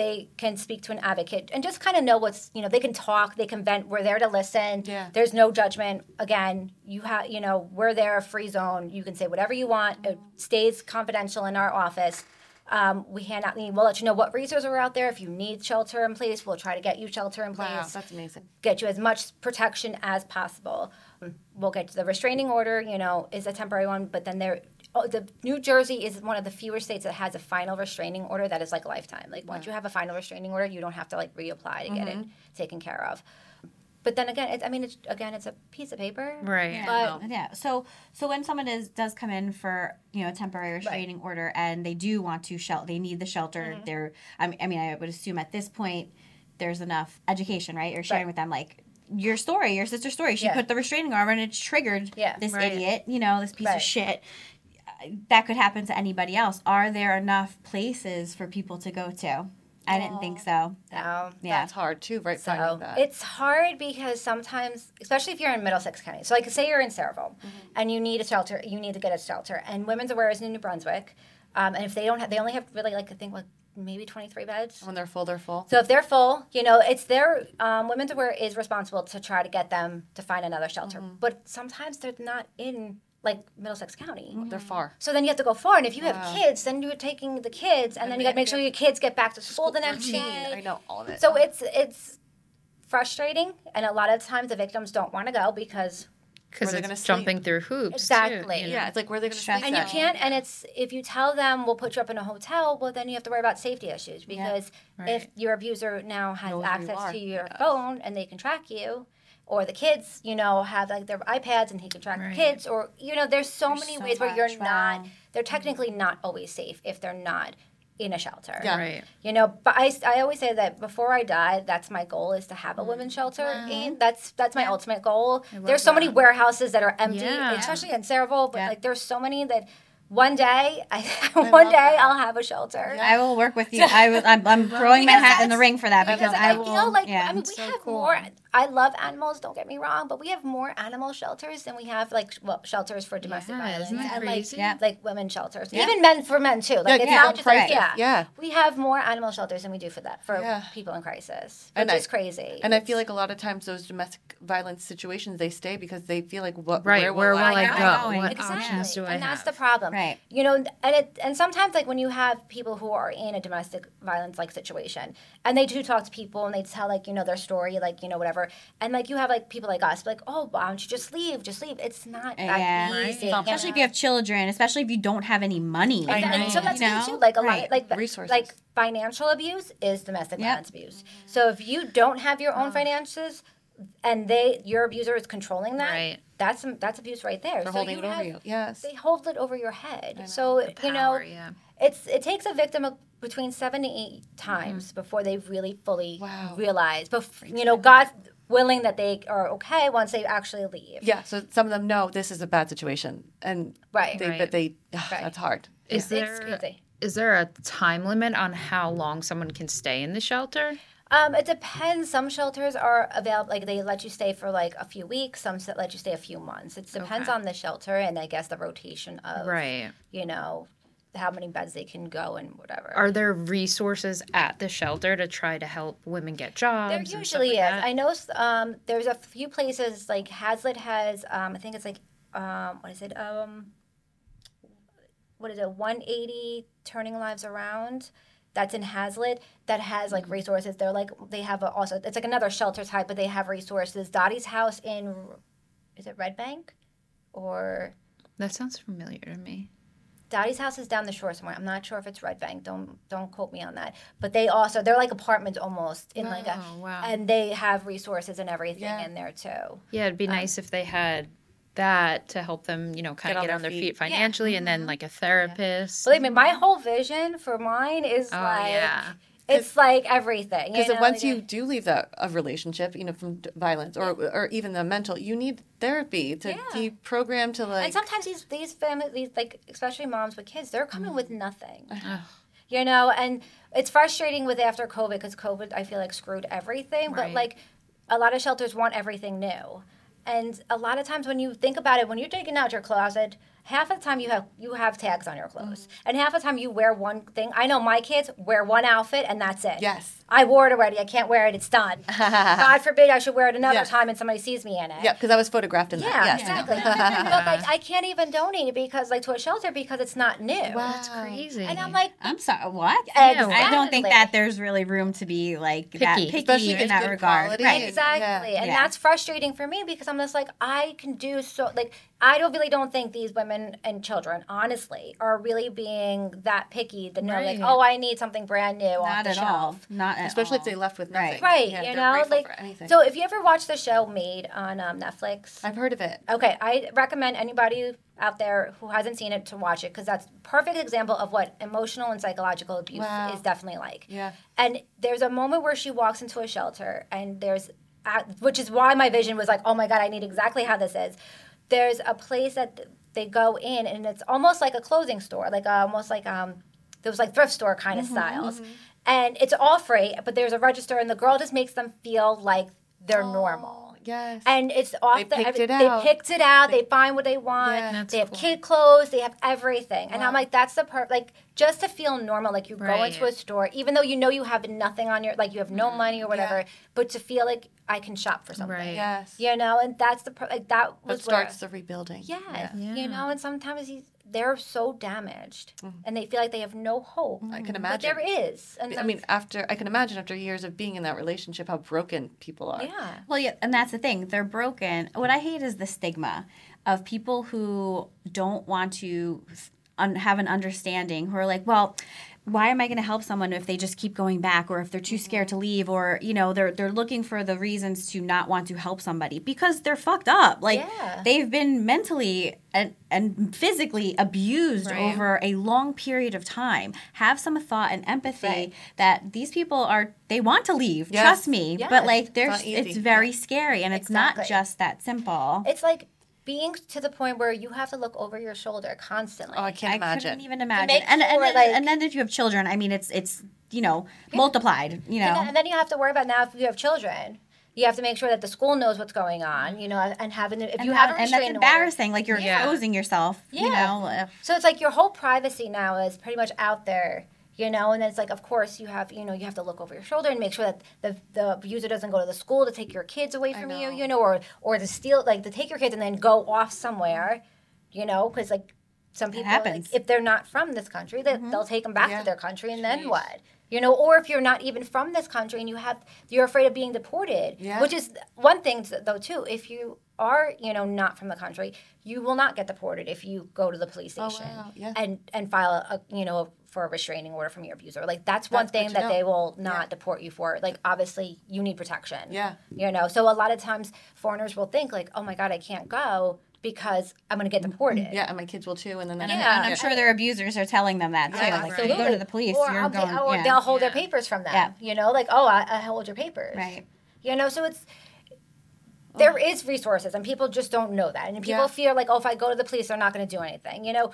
Speaker 4: they can speak to an advocate and just kind of know what's you know they can talk, they can vent. We're there to listen.
Speaker 5: Yeah.
Speaker 4: There's no judgment. Again, you have you know we're there, a free zone. You can say whatever you want. It stays confidential in our office. Um, we hand out. We'll let you know what resources are out there. If you need shelter in place, we'll try to get you shelter in place
Speaker 5: wow, that's amazing.
Speaker 4: get you as much protection as possible. We'll get to the restraining order, you know, is a temporary one, but then there, oh, the New Jersey is one of the fewer states that has a final restraining order that is like lifetime. Like once you have a final restraining order, you don't have to like reapply to get it taken care of. But then again, it's, I mean, it's, again, it's a piece of paper.
Speaker 3: Right.
Speaker 2: Yeah,
Speaker 4: But-
Speaker 2: yeah. So so when someone is does come in for you know a temporary restraining order and they do want to shelter, they need the shelter.
Speaker 4: Mm-hmm.
Speaker 2: They're I mean, I mean I would assume at this point there's enough education, right? You're sharing
Speaker 4: Right.
Speaker 2: with them like your story, your sister's story. She
Speaker 4: Yeah.
Speaker 2: put the restraining order and it's triggered
Speaker 4: Yeah.
Speaker 2: this
Speaker 3: Right.
Speaker 2: idiot, you know, this piece
Speaker 4: Right.
Speaker 2: of shit. That could happen to anybody else. Are there enough places for people to go to? I didn't think so.
Speaker 4: No.
Speaker 2: Yeah.
Speaker 5: That's hard too, right?
Speaker 4: So
Speaker 5: finding that.
Speaker 4: it's hard because sometimes, especially if you're in Middlesex County. So, like, say you're in Sayreville and you need a shelter, you need to get a shelter. And Women's Aware is in New Brunswick. Um, and if they don't have, they only have really, like, I think, like maybe 23 beds.
Speaker 5: when they're full, they're full.
Speaker 4: So if they're full, you know, it's their um, Women's Aware is responsible to try to get them to find another shelter. But sometimes they're not in like Middlesex County.
Speaker 5: They're far.
Speaker 4: So then you have to go far, and if you have kids, then you're taking the kids, and, then you got to make sure your kids get back to school the next
Speaker 5: Routine.
Speaker 4: day.
Speaker 5: I know all of it.
Speaker 4: So it's it's frustrating, and a lot of times the victims don't want to go because
Speaker 3: Because
Speaker 5: they're gonna
Speaker 3: it's
Speaker 5: sleep.
Speaker 3: jumping through hoops.
Speaker 4: Exactly.
Speaker 3: Too, you know?
Speaker 5: Yeah, it's like where they're going to sleep.
Speaker 4: and you can't and it's if you tell them we'll put you up in a hotel well then you have to worry about safety issues because if
Speaker 3: Right.
Speaker 4: your abuser now has
Speaker 5: Knows who you
Speaker 4: access to your
Speaker 5: Yes.
Speaker 4: phone and they can track you or the kids you know have like their ipads and he can track
Speaker 3: Right.
Speaker 4: the kids or you know there's so many
Speaker 2: so
Speaker 4: ways where you're
Speaker 2: much,
Speaker 4: not. They're mm-hmm. technically not always safe if they're not in a shelter
Speaker 5: Yeah.
Speaker 3: Right.
Speaker 4: you know but I, I always say that before i die that's my goal is to have a women's mm-hmm. shelter and that's that's my ultimate goal there's so many warehouses that are empty
Speaker 3: Yeah.
Speaker 4: especially in Sayreville, but
Speaker 2: Yeah.
Speaker 4: like there's so many that one day I, one
Speaker 5: love
Speaker 4: day
Speaker 5: that.
Speaker 4: i'll have a shelter
Speaker 2: I will work with you. I will, I'm, I'm throwing my hat in the ring for that because,
Speaker 4: because
Speaker 2: I
Speaker 4: I
Speaker 2: will.
Speaker 4: feel like
Speaker 2: yeah.
Speaker 4: I mean we
Speaker 3: so
Speaker 4: have
Speaker 3: cool.
Speaker 4: more. I love animals. Don't get me wrong, but we have more animal shelters than we have like well shelters for domestic
Speaker 3: Yeah,
Speaker 4: violence
Speaker 3: isn't that
Speaker 4: and
Speaker 3: crazy?
Speaker 4: like
Speaker 2: Yeah.
Speaker 4: like women's shelters,
Speaker 2: Yeah.
Speaker 4: even men for men too. Like
Speaker 5: Yeah,
Speaker 4: it's
Speaker 5: yeah,
Speaker 4: not just like
Speaker 5: crisis.
Speaker 4: yeah.
Speaker 5: Yeah.
Speaker 4: we have more animal shelters than we do for that for
Speaker 5: Yeah.
Speaker 4: people in crisis, which
Speaker 5: And I-
Speaker 4: is crazy.
Speaker 5: And I feel like a lot of times those domestic violence situations they stay because they feel like what
Speaker 3: Right.
Speaker 5: where,
Speaker 3: Where,
Speaker 5: will
Speaker 3: will I
Speaker 2: go?
Speaker 3: go?
Speaker 2: going?
Speaker 3: What
Speaker 4: Exactly.
Speaker 3: options do I
Speaker 4: and
Speaker 3: have?
Speaker 4: that's the problem.
Speaker 2: Right.
Speaker 4: You know, and it and sometimes like when you have people who are in a domestic violence like situation and they do talk to people and they tell like, you know, their story, like, you know, whatever. And like you have like people like us, like, oh, why don't you just leave? Just leave. It's not that
Speaker 2: Yeah.
Speaker 4: easy.
Speaker 2: Especially if you have children, especially if you don't have any money.
Speaker 4: Exactly.
Speaker 3: know.
Speaker 4: So that's
Speaker 2: You know?
Speaker 4: too. Like a
Speaker 2: Right.
Speaker 4: lot, like
Speaker 5: Resources.
Speaker 4: like financial abuse is domestic
Speaker 2: Yep.
Speaker 4: violence abuse. So if you don't have your own finances, and they your abuser is controlling that,
Speaker 3: Right.
Speaker 4: that's that's abuse right there.
Speaker 5: They're
Speaker 4: so
Speaker 5: holding
Speaker 4: you
Speaker 5: it over
Speaker 4: have-
Speaker 5: you. Yes.
Speaker 4: They hold it over your head. So you know,
Speaker 3: yeah.
Speaker 4: It's it takes a victim of between seven to eight times before they really fully
Speaker 5: Wow.
Speaker 4: realize. But you know, God's willing that they are okay once they actually leave.
Speaker 5: Yeah, so some of them know this is a bad situation, and
Speaker 4: Right.
Speaker 5: they,
Speaker 3: Right.
Speaker 5: but they ugh,
Speaker 4: Right.
Speaker 5: that's hard.
Speaker 3: Is
Speaker 4: It's
Speaker 3: there
Speaker 4: crazy.
Speaker 3: is there a time limit on how long someone can stay in the shelter?
Speaker 4: Um, it depends. Some shelters are available, like they let you stay for like a few weeks. Some let you stay a few months. It depends
Speaker 3: Okay.
Speaker 4: on the shelter and I guess the rotation of,
Speaker 3: Right.
Speaker 4: you know, how many beds they can go and whatever.
Speaker 3: Are there resources at the shelter to try to help women get jobs?
Speaker 4: There usually
Speaker 3: like
Speaker 4: is.
Speaker 3: that?
Speaker 4: I know um, there's a few places like Hazlet has. Um, I think it's like um, what is it? Um, what is it? 180 Turning Lives Around. That's in Hazlet. That has like resources. They're like they have a, also. It's like another shelter type, but they have resources. Dottie's house in is it Red Bank, or
Speaker 3: That sounds familiar to me.
Speaker 4: Dottie's house is down the shore somewhere. I'm not sure if it's Red Bank. Don't don't quote me on that. But they also they're like apartments almost in like a
Speaker 3: Oh, wow.
Speaker 4: and they have resources and everything
Speaker 5: Yeah.
Speaker 4: in there too.
Speaker 3: Yeah, it'd be
Speaker 4: Um,
Speaker 3: nice if they had that to help them, you know, kind of
Speaker 5: on
Speaker 3: get on their
Speaker 5: feet.
Speaker 3: feet financially, and then like a therapist.
Speaker 4: Believe me, my whole vision for mine is
Speaker 3: Oh
Speaker 4: like
Speaker 3: yeah,
Speaker 4: it's like everything.
Speaker 5: Because
Speaker 4: you know,
Speaker 5: once
Speaker 4: like,
Speaker 5: you do leave that a relationship, you know, from violence or or even the mental, you need therapy to
Speaker 4: Yeah.
Speaker 5: deprogram to like.
Speaker 4: and sometimes these these families, these like especially moms with kids, they're
Speaker 5: Mm.
Speaker 4: coming with nothing. you know, and it's frustrating with after COVID because COVID I feel like screwed everything. But like a lot of shelters want everything new. And a lot of times when you think about it, when you're digging out your closet, half of the time you have you have tags on your clothes,
Speaker 5: Mm.
Speaker 4: and half of the time you wear one thing. I know my kids wear one outfit and that's it.
Speaker 5: Yes.
Speaker 4: I wore it already. I can't wear it. It's done. God forbid I should wear it another
Speaker 5: Yes.
Speaker 4: time and somebody sees me in it.
Speaker 5: yeah, because I was photographed in
Speaker 4: Yeah,
Speaker 5: that. Yes.
Speaker 4: exactly. but like I can't even donate it because like to a shelter because it's not new.
Speaker 5: Wow.
Speaker 3: that's crazy.
Speaker 4: And I'm like,
Speaker 2: I'm sorry. What?
Speaker 4: Exactly.
Speaker 2: I don't think that there's really room to be like that
Speaker 3: Picky.
Speaker 2: picky
Speaker 5: Especially
Speaker 2: in that
Speaker 5: good
Speaker 2: regard.
Speaker 5: quality.
Speaker 2: Right.
Speaker 5: Yeah.
Speaker 4: Exactly. And
Speaker 2: Yeah.
Speaker 4: that's frustrating for me because I'm just like, I can do so like I don't really don't think these women and children, honestly, are really being that picky to know like, oh, I need something brand new off
Speaker 2: Not
Speaker 4: the
Speaker 2: at
Speaker 4: shelf.
Speaker 2: all. Not at
Speaker 5: Especially if they left with nothing.
Speaker 4: Right,
Speaker 5: Yeah,
Speaker 4: you know, like
Speaker 5: for anything.
Speaker 4: so. If you ever watch the show Maid on um, Netflix,
Speaker 5: I've heard of it.
Speaker 4: Okay, I recommend anybody out there who hasn't seen it to watch it because that's perfect example of what emotional and psychological abuse
Speaker 5: Wow.
Speaker 4: is definitely like.
Speaker 5: Yeah.
Speaker 4: And there's a moment where she walks into a shelter, and there's, which is why my vision was like, oh my god, I need exactly how this is. There's a place that they go in, and it's almost like a clothing store, like uh, almost like um, there was like thrift store kind of styles, and it's all free, but there's a register, and the girl just makes them feel like they're normal.
Speaker 5: Yes.
Speaker 4: And it's off
Speaker 5: They
Speaker 4: the
Speaker 5: picked
Speaker 4: every-
Speaker 5: it out.
Speaker 4: They picked it out. They find what they want.
Speaker 5: Yeah.
Speaker 4: They have
Speaker 3: cool.
Speaker 4: kid clothes. They have everything. And I'm like, that's the part. like just to feel normal. Like you go
Speaker 3: Right.
Speaker 4: into a store, even though you know you have nothing on your like you have no mm-hmm. money or whatever, but to feel like I can shop for something.
Speaker 3: Right.
Speaker 5: yes.
Speaker 4: You know, and that's the per- like that
Speaker 5: That
Speaker 4: was where
Speaker 5: starts the rebuilding.
Speaker 4: Yes,
Speaker 3: Yeah.
Speaker 4: you know, and sometimes these they're so damaged mm-hmm. and they feel like they have no hope.
Speaker 5: I can mm-hmm.
Speaker 4: But
Speaker 5: imagine.
Speaker 4: there is. And
Speaker 5: I mean, after I can imagine after years of being in that relationship, how broken people are.
Speaker 4: yeah.
Speaker 2: Well, yeah, and that's the thing. They're broken. What I hate is the stigma of people who don't want to un- have an understanding, who are like, well, why am I going to help someone if they just keep going back or if they're too scared to leave or you know they're they're looking for the reasons to not want to help somebody because they're fucked up like
Speaker 4: Yeah.
Speaker 2: they've been mentally and, and physically abused
Speaker 3: Right.
Speaker 2: over a long period of time have some thought and empathy
Speaker 4: Right.
Speaker 2: that these people are they want to leave
Speaker 5: Yes.
Speaker 2: trust me
Speaker 4: Yes.
Speaker 2: but like there's it's
Speaker 5: easy.
Speaker 2: very scary and it's not just that simple
Speaker 4: It's like being to the point where you have to look over your shoulder constantly.
Speaker 5: Oh, I can't
Speaker 2: i
Speaker 5: imagine.
Speaker 2: couldn't even imagine
Speaker 4: make
Speaker 2: and, and, then,
Speaker 4: like-
Speaker 2: and then if you have children i mean it's it's you know multiplied you know
Speaker 4: And, then, and then you have to worry about now if you have children. You have to make sure that the school knows what's going on, you know, and having if
Speaker 2: and,
Speaker 4: you
Speaker 2: that-
Speaker 4: have a
Speaker 2: and that's
Speaker 4: restraining order.
Speaker 2: embarrassing like you're
Speaker 3: Yeah.
Speaker 2: exposing yourself you
Speaker 4: Yeah.
Speaker 2: know uh,
Speaker 4: So it's like your whole privacy now is pretty much out there, you know, and then it's like, of course, you have, you know, you have to look over your shoulder and make sure that the, the abuser doesn't go to the school to take your kids away from you, you know, or or to steal, like to take your kids and then go off somewhere, you know, because like some people, like, if they're not from this country, they, they'll take them back
Speaker 5: Yeah.
Speaker 4: to their country, and then what? You know, or if you're not even from this country and you have, you're afraid of being deported,
Speaker 5: Yeah.
Speaker 4: which is one thing though too. If you are, you know, not from the country, you will not get deported if you go to the police
Speaker 5: Oh,
Speaker 4: station
Speaker 5: wow. Yeah.
Speaker 4: and and file a you know for a restraining order from your abuser. Like that's one
Speaker 5: That's good
Speaker 4: thing that
Speaker 5: know.
Speaker 4: they will not deport you for. Like obviously you need protection.
Speaker 5: Yeah.
Speaker 4: You know, so a lot of times foreigners will think like, oh my god, I can't go because I'm going to get deported.
Speaker 5: Yeah, and my kids will too. And then
Speaker 2: I'm,
Speaker 4: Yeah.
Speaker 2: and I'm sure their abusers are telling them that too.
Speaker 5: Yeah,
Speaker 2: like, if you go to the police,
Speaker 4: or
Speaker 2: you're
Speaker 4: I'll
Speaker 2: going.
Speaker 4: ta- or
Speaker 2: yeah.
Speaker 4: they'll hold
Speaker 3: Yeah.
Speaker 4: their papers from them.
Speaker 2: Yeah.
Speaker 4: You know, like oh, I, I hold your papers.
Speaker 2: right.
Speaker 4: You know, so it's oh. there is resources, and people just don't know that, and people
Speaker 5: Yeah.
Speaker 4: feel like oh, if I go to the police, they're not going to do anything. You know.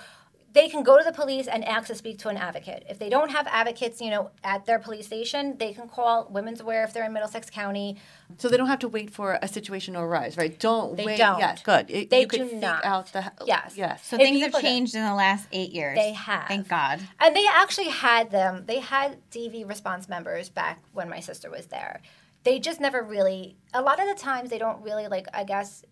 Speaker 4: They can go to the police and ask to speak to an advocate. If they don't have advocates, you know, at their police station, they can call Women's Aware if they're in Middlesex County.
Speaker 5: So they don't have to wait for a situation to arise, right? Don't
Speaker 4: They
Speaker 5: wait.
Speaker 4: don't.
Speaker 5: Yeah, good. It-
Speaker 4: They
Speaker 5: you could
Speaker 4: do
Speaker 5: seek
Speaker 4: not.
Speaker 5: out the
Speaker 4: Yes.
Speaker 5: Yes.
Speaker 2: So
Speaker 4: If
Speaker 2: things have changed in the last eight years.
Speaker 4: They have.
Speaker 2: Thank God.
Speaker 4: And they actually had them. They had DV response members back when my sister was there. They just never really. A lot of the times, they don't really like. I guess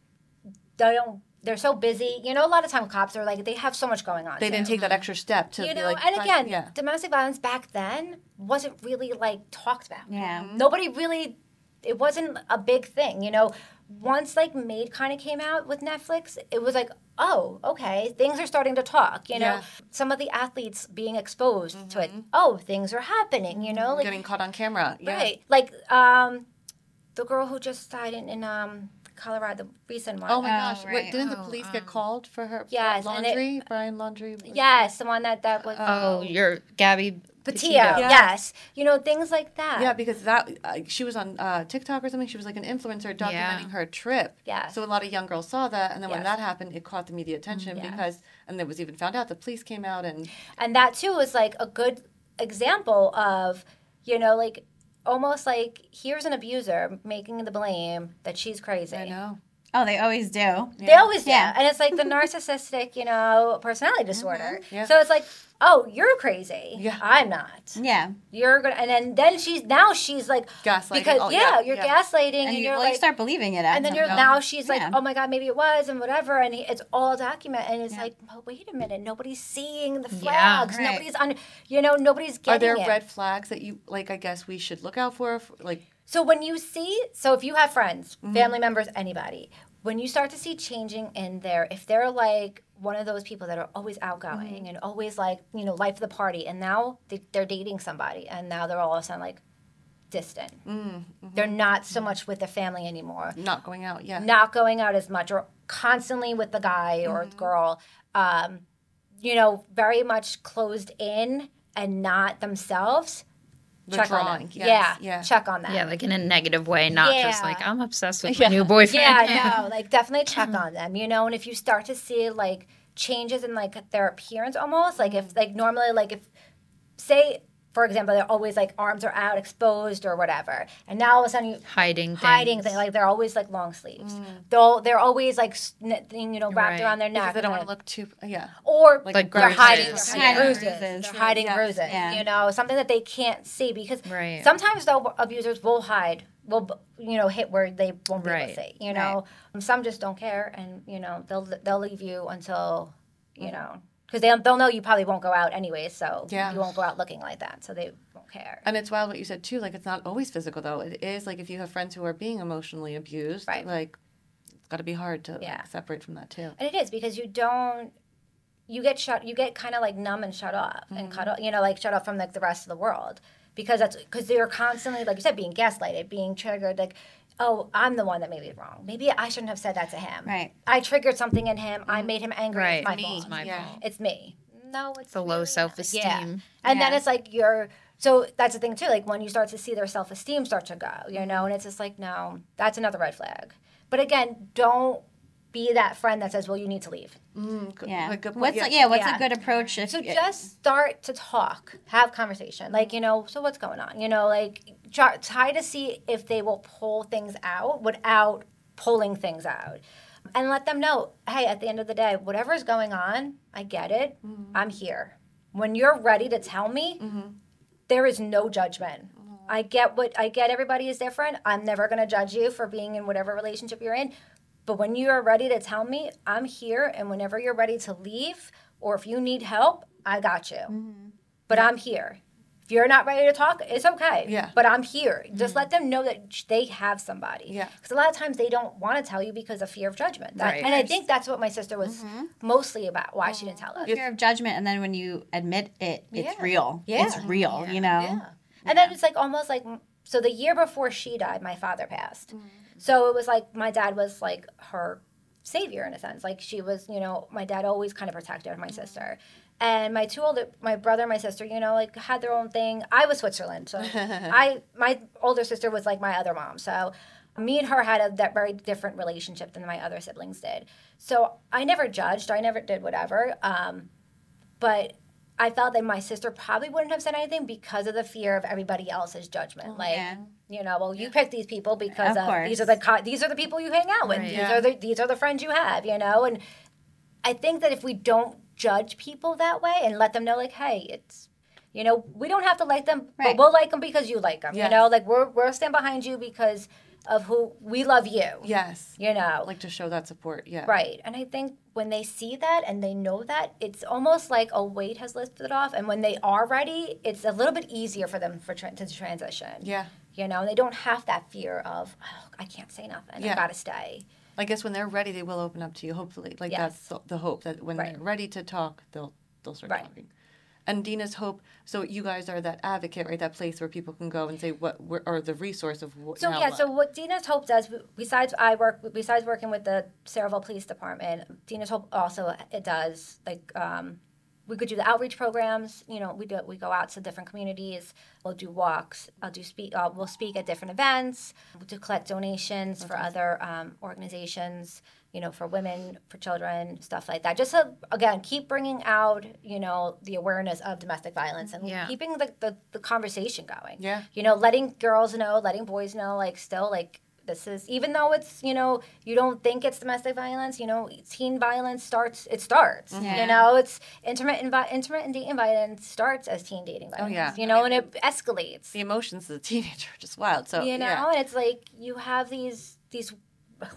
Speaker 4: they don't. They're so busy. You know, a lot of time cops are like they have so much going on.
Speaker 5: They didn't
Speaker 4: too.
Speaker 5: take that extra step to
Speaker 4: You
Speaker 5: be
Speaker 4: know,
Speaker 5: like.
Speaker 4: and
Speaker 5: fine,
Speaker 4: again,
Speaker 5: yeah.
Speaker 4: domestic violence back then wasn't really like talked about.
Speaker 2: Yeah.
Speaker 4: Nobody really. It wasn't a big thing. You know, once like Maid kind of came out with Netflix, it was like, oh, okay, things are starting to talk. You know,
Speaker 5: Yeah.
Speaker 4: some of the athletes being exposed to it. Oh, things are happening. You know, like
Speaker 5: Getting caught on camera. Yeah.
Speaker 4: right, like um, the girl who just died in, in um Colorado, the recent one.
Speaker 5: Oh my
Speaker 2: Oh,
Speaker 5: gosh! Wait, didn't the
Speaker 3: Oh,
Speaker 5: police
Speaker 3: um,
Speaker 5: get called for her? for
Speaker 4: Yes, and it-
Speaker 5: laundry. Brian Laundrie. was-
Speaker 4: Yes, the one that that was
Speaker 3: Oh, you're Gabby.
Speaker 4: Petito.
Speaker 5: Yeah.
Speaker 4: Yes, you know things like that.
Speaker 5: Yeah, because that uh, she was on uh, TikTok or something. She was like an influencer documenting
Speaker 3: Yeah.
Speaker 5: her trip.
Speaker 4: Yes.
Speaker 5: So a lot of young girls saw that, and then when that happened, it caught the media attention
Speaker 4: Yeah.
Speaker 5: because, and it was even found out the police came out and
Speaker 4: and that too was like a good example of you know like almost like here's an abuser making the blame that she's crazy
Speaker 5: I know.
Speaker 2: Oh, they always do.
Speaker 4: they always do
Speaker 2: Yeah.
Speaker 4: and it's like the narcissistic you know personality uh-huh. disorder
Speaker 5: Yeah.
Speaker 4: so it's like oh you're crazy
Speaker 5: Yeah.
Speaker 4: i'm not
Speaker 2: Yeah.
Speaker 4: you're gonna and then then she's now she's like
Speaker 5: Gaslighting.
Speaker 4: because
Speaker 5: Oh,
Speaker 4: yeah,
Speaker 5: yeah,
Speaker 4: you're
Speaker 5: yeah.
Speaker 4: gaslighting and,
Speaker 2: And you,
Speaker 4: you're
Speaker 2: well,
Speaker 4: like
Speaker 2: you start believing it.
Speaker 4: and then you're
Speaker 2: some
Speaker 4: now she's like,
Speaker 2: Yeah.
Speaker 4: oh my god, maybe it was, and whatever, and he, it's all documented, and it's like, oh, wait a minute, nobody's seeing the flags,
Speaker 2: right.
Speaker 4: nobody's on, you know, nobody's getting.
Speaker 5: Are there
Speaker 4: it.
Speaker 5: red flags that you like? I guess we should look out for. if- Like,
Speaker 4: So when you see, so if you have friends,
Speaker 5: Mm-hmm.
Speaker 4: family members, anybody, when you start to see changing in there, if they're like one of those people that are always outgoing
Speaker 5: Mm-hmm.
Speaker 4: and always like, you know, life of the party, and now they, they're dating somebody, and now they're all of a sudden like distant.
Speaker 5: Mm-hmm.
Speaker 4: They're not so much with the family anymore.
Speaker 5: not going out. Yeah.
Speaker 4: not going out as much or constantly with the guy or
Speaker 5: Mm-hmm.
Speaker 4: girl um, you know very much closed in and not themselves check on
Speaker 5: Withdrawing. Yes,
Speaker 4: yeah,
Speaker 5: yeah.
Speaker 4: check on that
Speaker 3: Yeah, like in a negative way, not just like I'm obsessed with
Speaker 5: Yeah.
Speaker 3: my new boyfriend.
Speaker 4: yeah no like definitely check on them you know and if you start to see like changes in like their appearance almost like if like normally like if say for example they're always like arms are out exposed or whatever and now all of a sudden you
Speaker 3: hiding
Speaker 4: hiding things like they're always like long sleeves mm. they'll they're always like sn- you know wrapped
Speaker 3: Right.
Speaker 4: around their
Speaker 5: Because
Speaker 4: neck
Speaker 5: they don't want to look too. Yeah.
Speaker 4: or
Speaker 5: Like
Speaker 3: Like
Speaker 4: they're
Speaker 3: bruises.
Speaker 4: hiding,
Speaker 3: Bruises.
Speaker 4: they're
Speaker 2: Yeah.
Speaker 4: hiding bruises.
Speaker 2: Bruises.
Speaker 4: They're hiding
Speaker 5: Yes.
Speaker 4: bruises.
Speaker 2: Yeah.
Speaker 4: You know, something that they can't see because
Speaker 3: Right.
Speaker 4: sometimes though abusers will hide, will you know hit where they won't be able to see. You know, some just don't care, and you know they'll they'll leave you until you mm. know because they'll, they'll know you probably won't go out anyway, so
Speaker 5: Yeah.
Speaker 4: you won't go out looking like that, so they won't care.
Speaker 5: And it's wild what you said too. Like it's not always physical though. It is like if you have friends who are being emotionally abused,
Speaker 4: Right.
Speaker 5: like it's got to be hard to like, separate from that too.
Speaker 4: And it is because you don't you get shut you get kind of like numb and shut off and mm-hmm. cut off you know like shut off from like the rest of the world because that's because they're constantly like you said being gaslighted being triggered like oh i'm the one that maybe wrong maybe i shouldn't have said that to him
Speaker 2: Right.
Speaker 4: i triggered something in him i made him angry
Speaker 3: Right.
Speaker 4: it's my
Speaker 3: Me.
Speaker 4: fault
Speaker 3: It's my
Speaker 5: Yeah.
Speaker 3: fault.
Speaker 4: it's me no it's
Speaker 3: The low self-esteem.
Speaker 4: yeah and then it's like you're so that's the thing too like when you start to see their self-esteem start to go you know and it's just like no that's another red flag but again don't be that friend that says well you need to leave
Speaker 5: Mm, good-
Speaker 2: Yeah.
Speaker 5: good point.
Speaker 2: What's
Speaker 5: yeah.
Speaker 2: yeah. What's
Speaker 4: Yeah.
Speaker 2: a good approach? If,
Speaker 4: So just start to talk, have conversation. Like, you know, so what's going on? You know, like try, to see if they will pull things out without pulling things out. And let them know, hey, at the end of the day, whatever's going on, I get it. Mm-hmm. I'm here. When you're ready to tell me, mm-hmm. there is no judgment. Mm-hmm. I get what I get everybody is different. I'm never going to judge you for being in whatever relationship you're in. But when you are ready to tell me, I'm here and whenever you're ready to leave or if you need help, I got you. But I'm here. If you're not ready to talk, it's okay.
Speaker 5: Yeah.
Speaker 4: But I'm here. Just mm-hmm. let them know that they have somebody.
Speaker 5: Yeah.
Speaker 4: Because a lot of times they don't want to tell you because of fear of judgment. That-
Speaker 3: Right.
Speaker 4: And I think that's what my sister was mm-hmm. mostly about, why she didn't mm. tell us.
Speaker 2: fear of judgment, and then when you admit it, it's
Speaker 4: Yeah.
Speaker 2: real.
Speaker 4: Yeah.
Speaker 2: It's real. You know.
Speaker 4: Yeah. And then it's like almost like so the year before she died, my father passed. Mm-hmm. So it was like my dad was like her savior in a sense. Like she was, you know, my dad always kind of protected my sister. And my two older, my brother and my sister, you know, like had their own thing. I was Switzerland, so I, my older sister was like my other mom. So me and her had a that very different relationship than my other siblings did. So I never judged. I never did whatever. Um, but I felt that my sister probably wouldn't have said anything because of the fear of everybody else's judgment. like,
Speaker 2: yeah.
Speaker 4: you know, well, you picked these people because
Speaker 2: Of
Speaker 4: of, these are the co- these are the people you hang out with.
Speaker 3: Right.
Speaker 4: These
Speaker 5: Yeah.
Speaker 4: are the these are the friends you have. You know, and I think that if we don't judge people that way and let them know, like, hey, it's you know, we don't have to like them,
Speaker 2: Right.
Speaker 4: but we'll like them because you like them.
Speaker 5: Yes.
Speaker 4: You know, like we're we're stand behind you because of who we love you.
Speaker 5: Yes.
Speaker 4: You know,
Speaker 5: Like to show that support. Yeah.
Speaker 4: Right. And I think when they see that and they know that, it's almost like a weight has lifted off. And when they are ready, it's a little bit easier for them for tra- to transition.
Speaker 5: Yeah.
Speaker 4: You know, and they don't have that fear of, oh, I can't say nothing.
Speaker 5: Yeah.
Speaker 4: I got to stay.
Speaker 5: I guess when they're ready, they will open up to you. Hopefully, like
Speaker 4: Yes.
Speaker 5: that's the, hope that when
Speaker 4: Right.
Speaker 5: they're ready to talk, they'll they'll start
Speaker 4: Right.
Speaker 5: talking. And Dina's hope. So you guys are that advocate, right? That place where people can go and say what, or the resource of what.
Speaker 4: So yeah,
Speaker 5: what?
Speaker 4: so what Dina's Hope does, besides I work, besides working with the Sayreville Police Department, Dina's Hope also it does like um, we could do the outreach programs. You know, we do we go out to different communities. We'll do walks. I'll do speak. Uh, we'll speak at different events. We'll do collect donations for other um, organizations. You know, for women, for children, stuff like that. Just to again keep bringing out you know the awareness of domestic violence and
Speaker 3: Yeah.
Speaker 4: keeping the, the, the conversation going
Speaker 5: Yeah.
Speaker 4: you know letting girls know letting boys know like still like this is even though it's you know you don't think it's domestic violence you know teen violence starts it starts mm-hmm.
Speaker 2: Yeah.
Speaker 4: you know it's intermittent vi- intermittent dating violence starts as teen dating oh, violence
Speaker 5: yeah.
Speaker 4: you know and it escalates
Speaker 5: the emotions of the teenager are just wild. So
Speaker 4: you know
Speaker 5: yeah.
Speaker 4: and it's like you have these these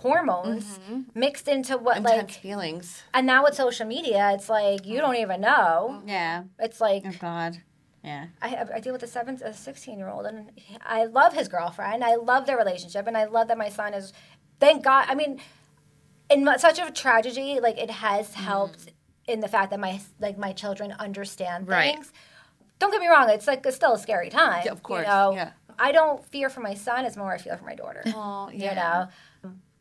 Speaker 4: hormones mm-hmm. mixed into what
Speaker 5: intense
Speaker 4: like
Speaker 5: feelings.
Speaker 4: and now with social media it's like you mm. don't even know
Speaker 2: Yeah.
Speaker 4: it's like
Speaker 2: Oh God. Yeah.
Speaker 4: I, I deal with a seven, a sixteen year old, and I love his girlfriend. I love their relationship, and I love that my son is. Thank God. I mean, in such a tragedy, like it has
Speaker 5: Mm-hmm.
Speaker 4: helped in the fact that my like my children understand
Speaker 3: Right.
Speaker 4: things. Don't get me wrong; it's like it's still a scary time.
Speaker 5: Yeah, of course,
Speaker 4: You know?
Speaker 5: yeah.
Speaker 4: I don't fear for my son; as more I fear for my daughter.
Speaker 5: Oh, yeah.
Speaker 4: You know.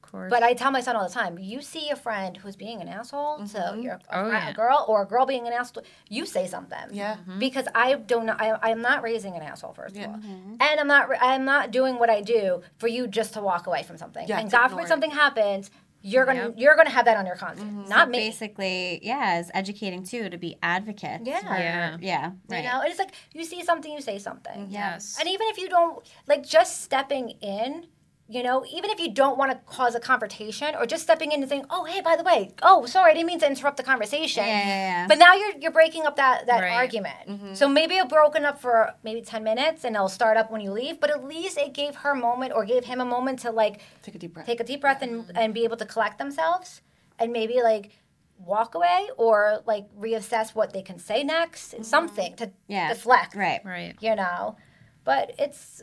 Speaker 3: Of course.
Speaker 4: But I tell my son all the time: you see a friend who's being an asshole
Speaker 5: Mm-hmm.
Speaker 4: to your a,
Speaker 3: Oh,
Speaker 4: fri- a girl, or a girl being an asshole, you say something.
Speaker 5: Yeah. Mm-hmm.
Speaker 4: Because I don't I, I'm not raising an asshole first
Speaker 5: Yeah.
Speaker 4: of all, mm-hmm. and I'm not, I'm not doing what I do for you just to walk away from something.
Speaker 5: Yeah,
Speaker 4: and
Speaker 5: to
Speaker 4: God forbid something happens, you're gonna,
Speaker 3: Yep.
Speaker 4: you're gonna have that on your conscience, mm-hmm. not me.
Speaker 2: Basically, yeah, it's educating too to be advocates.
Speaker 4: Yeah.
Speaker 2: for-
Speaker 3: Yeah.
Speaker 2: Yeah.
Speaker 4: You
Speaker 2: Right.
Speaker 4: know, and it's like you see something, you say something.
Speaker 3: yes.
Speaker 4: And even if you don't like just stepping in, you know, even if you don't want to cause a confrontation or just stepping in and saying, "Oh, hey, by the way, oh, sorry, I didn't mean to interrupt the conversation."
Speaker 2: Yeah, yeah, yeah.
Speaker 4: But now you're you're breaking up that that
Speaker 3: Right.
Speaker 4: argument. Mm-hmm. So maybe it broken up for maybe 10 minutes and it'll start up when you leave, but at least it gave her a moment or gave him a moment to like
Speaker 5: Take a deep breath.
Speaker 4: take a deep breath and and be able to collect themselves and maybe like walk away or like reassess what they can say next, mm-hmm. something to
Speaker 2: Yeah.
Speaker 4: deflect
Speaker 2: Right.
Speaker 3: Right.
Speaker 4: you know but it's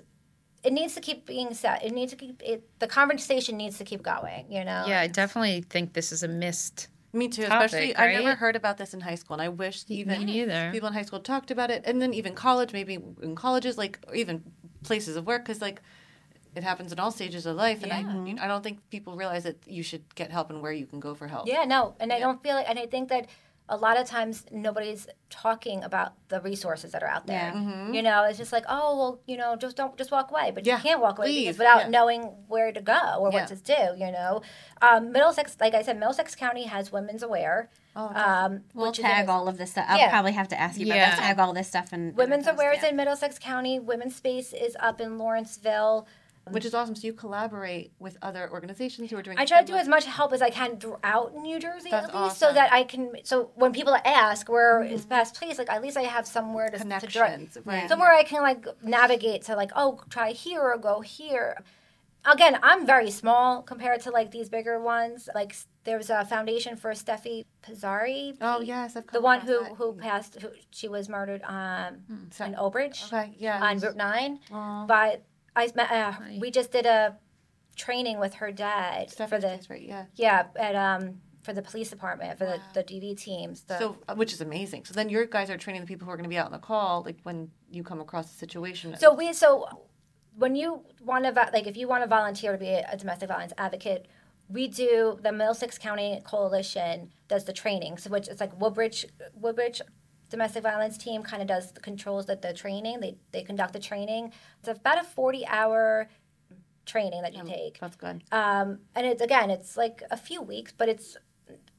Speaker 4: it needs to keep being said it needs to keep it the conversation needs to keep going you know
Speaker 3: Yeah, I definitely think this is a missed.
Speaker 5: Me too.
Speaker 3: topic,
Speaker 5: Especially, I never heard about this in high school, and I wish even people in high school talked about it, and then even college, maybe in colleges, like or even places of work, because like it happens in all stages of life, and I, you- I don't think people realize that you should get help and where you can go for help.
Speaker 4: yeah no and i don't feel like and i think that a lot of times nobody's talking about the resources that are out there
Speaker 2: Yeah.
Speaker 4: you know it's just like oh well you know just don't just walk away but
Speaker 5: Yeah,
Speaker 4: you can't walk away
Speaker 5: leave,
Speaker 4: because without
Speaker 5: yeah.
Speaker 4: knowing where to go or
Speaker 5: Yeah.
Speaker 4: what to do you know um, middlesex like i said middlesex county has women's aware
Speaker 5: Oh,
Speaker 4: um,
Speaker 2: We'll
Speaker 4: which is
Speaker 2: tag
Speaker 4: in-
Speaker 2: all of this stuff. I'll
Speaker 4: Yeah.
Speaker 2: probably have to ask you about
Speaker 3: Yeah.
Speaker 2: that. Tag all this stuff in in
Speaker 4: women's aware is
Speaker 2: yeah.
Speaker 4: in middlesex county women's space is up in lawrenceville
Speaker 5: which is awesome. So you collaborate with other organizations who are doing.
Speaker 4: I try to do as much help as I can throughout New Jersey
Speaker 5: That's
Speaker 4: at least, so that I can. So when people ask where is best place, like at least I have somewhere to to
Speaker 5: connections, right?
Speaker 4: somewhere I can like navigate to like oh try here or go here. Again, I'm very small compared to like these bigger ones. Like s- there's a foundation for Steffi Pizzari.
Speaker 5: Oh yes, I've
Speaker 4: the one who
Speaker 5: that.
Speaker 4: who passed. Who, she was murdered um,
Speaker 5: Sorry.
Speaker 4: in Woodbridge
Speaker 5: Okay, yeah.
Speaker 4: on Route Nine.
Speaker 5: Aw.
Speaker 4: But I met. Uh, we just did a training with her dad for
Speaker 5: Stephanie's
Speaker 4: the
Speaker 5: right? Yeah.
Speaker 4: yeah, at um for the police department for the, the DV teams. The,
Speaker 5: So, uh, which is amazing. So then your guys are training the people who are going to be out on the call, like when you come across a situation.
Speaker 4: so we so when you want to like if you want to volunteer to be a, a domestic violence advocate, we do the Middlesex County Coalition does the training. So which it's like Woodbridge Woodbridge domestic violence team kind of does the controls that the training they they conduct the training. It's about a forty hour training that you take.
Speaker 5: that's good.
Speaker 4: um, and it's again it's like a few weeks but it's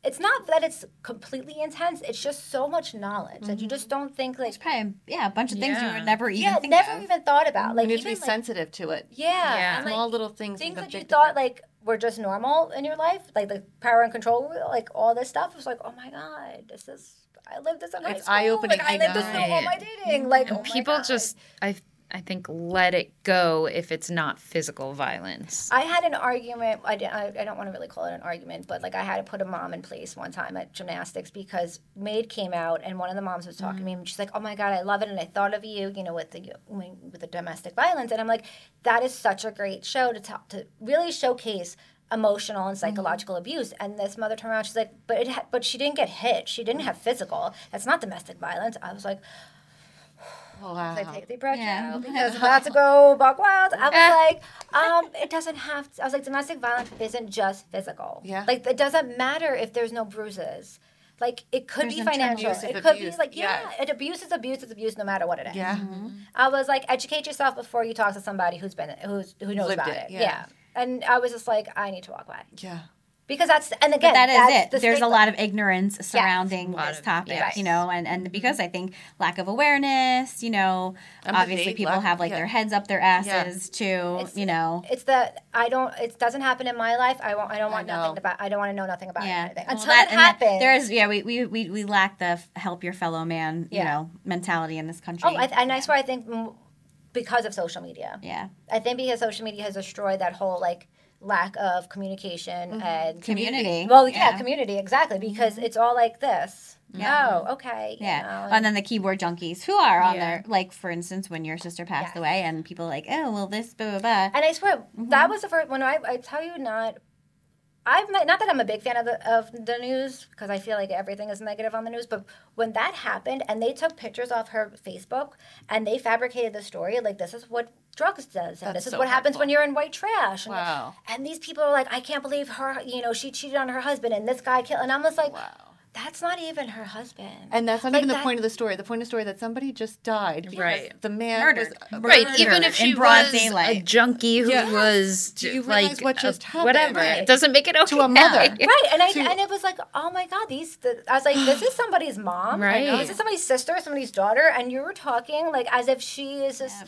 Speaker 4: it's not that it's completely intense it's just so much knowledge that you just don't think like
Speaker 2: Probably, yeah, a bunch of things you
Speaker 3: Yeah.
Speaker 2: would never even
Speaker 4: yeah never
Speaker 2: of.
Speaker 4: even thought about like
Speaker 5: you need to be
Speaker 4: like,
Speaker 5: sensitive to it.
Speaker 4: yeah,
Speaker 3: Yeah.
Speaker 4: and, like,
Speaker 5: Small little things.
Speaker 4: things that you thought
Speaker 5: difference.
Speaker 4: like were just normal in your life like the power and control like all this stuff was like oh my god this is I lived this in high
Speaker 5: It's
Speaker 4: school.
Speaker 5: eye-opening,
Speaker 4: Like, I lived this all my dating. Mm-hmm. Like,
Speaker 3: And
Speaker 4: oh my
Speaker 3: people just, I, I think, let it go if it's not physical violence.
Speaker 4: I had an argument. I, I, I don't want to really call it an argument, but like I had to put a mom in place one time at gymnastics because Maid came out and one of the moms was talking to me mm-hmm. and she's like, "Oh my god, I love it and I thought of you, you know, with the with the domestic violence." And I'm like, "That is such a great show to talk to really showcase." Emotional and psychological abuse and this mother turned around she's like but it ha- but she didn't get hit she didn't have physical that's not domestic violence i was like
Speaker 5: wow.
Speaker 4: I take a deep breath
Speaker 2: Yeah.
Speaker 4: now because I'm about to go buck wild. I was like, um, it doesn't have to. I was like, domestic violence isn't just physical.
Speaker 5: Yeah.
Speaker 4: Like, it doesn't matter if there's no bruises. Like, it could
Speaker 2: There's
Speaker 4: be financial.
Speaker 5: abusive
Speaker 4: It could be like, yeah,
Speaker 5: Yes.
Speaker 4: it abuse is abuse is abuse no matter what it is.
Speaker 5: Yeah.
Speaker 4: I was like, educate yourself before you talk to somebody who's been who's who knows
Speaker 5: Lived
Speaker 4: about
Speaker 5: it,
Speaker 4: it.
Speaker 5: yeah.
Speaker 4: Yeah. And I was just like, I need to walk away
Speaker 5: Yeah.
Speaker 4: because that's and again
Speaker 2: But that is it.
Speaker 4: the
Speaker 2: There's a lot of ignorance surrounding
Speaker 3: lot
Speaker 2: this
Speaker 3: of-
Speaker 2: topic,
Speaker 3: yes.
Speaker 2: you know, and, and because I think lack of awareness, you know,
Speaker 5: Empathy,
Speaker 2: obviously people
Speaker 5: lack-
Speaker 2: have like
Speaker 5: yeah.
Speaker 2: their heads up their asses too,
Speaker 4: It's-
Speaker 2: you know.
Speaker 4: It's that I don't. It doesn't happen in my life. I won't. I don't want
Speaker 5: know.
Speaker 4: nothing about. I don't want to know nothing about
Speaker 2: Yeah,
Speaker 4: anything
Speaker 2: Well,
Speaker 4: until
Speaker 2: that-
Speaker 4: it
Speaker 2: and that-
Speaker 4: happens.
Speaker 2: There is, yeah, we, we, we, we lack the help your fellow man, you
Speaker 4: Yeah.
Speaker 2: know, mentality in this country.
Speaker 4: Oh, I, and that's why I think because of social media.
Speaker 2: yeah,
Speaker 4: I think because social media has destroyed that whole like lack of communication and
Speaker 2: community.
Speaker 4: Well, yeah, community exactly because it's all like this.
Speaker 2: Yeah.
Speaker 4: Oh, okay. you
Speaker 2: Yeah,
Speaker 4: know,
Speaker 2: and then the keyboard junkies who are on
Speaker 3: Yeah.
Speaker 2: there, like for instance, when your sister passed
Speaker 4: Yes.
Speaker 2: away, and people like, oh, well, this, blah blah blah.
Speaker 4: And I swear
Speaker 2: Mm-hmm.
Speaker 4: that was the first when I, I tell you not. I've not, not that I'm a big fan of the of the news because I feel like everything is negative on the news, but when that happened and they took pictures off her Facebook and they fabricated the story like this is what drugs does and
Speaker 5: That's
Speaker 4: this is
Speaker 5: so
Speaker 4: what happens
Speaker 5: hurtful.
Speaker 4: when you're in white trash. And,
Speaker 5: Wow.
Speaker 4: and these people are like, I can't believe her. You know, she cheated on her husband and this guy killed. And I'm just like,
Speaker 5: Wow.
Speaker 4: That's not even her husband.
Speaker 5: And that's not
Speaker 4: Like
Speaker 5: even the point of the story. The point of the story is that somebody just died
Speaker 3: Right.
Speaker 5: the man
Speaker 2: Murdered.
Speaker 5: was
Speaker 3: uh,
Speaker 2: Right,
Speaker 3: even if she
Speaker 2: broad
Speaker 3: was
Speaker 2: daylight.
Speaker 3: a junkie who
Speaker 5: Yeah.
Speaker 3: was
Speaker 5: Do you
Speaker 3: like
Speaker 5: realize what
Speaker 3: a-
Speaker 5: happened?
Speaker 3: whatever,
Speaker 5: Right.
Speaker 3: it doesn't make it okay.
Speaker 5: To a mother.
Speaker 4: Right, and I
Speaker 5: to-
Speaker 4: and it was like, oh my god, these. The, I was like, this is somebody's mom,
Speaker 3: Right.
Speaker 4: This is somebody's sister, somebody's daughter, and you were talking like as if she is just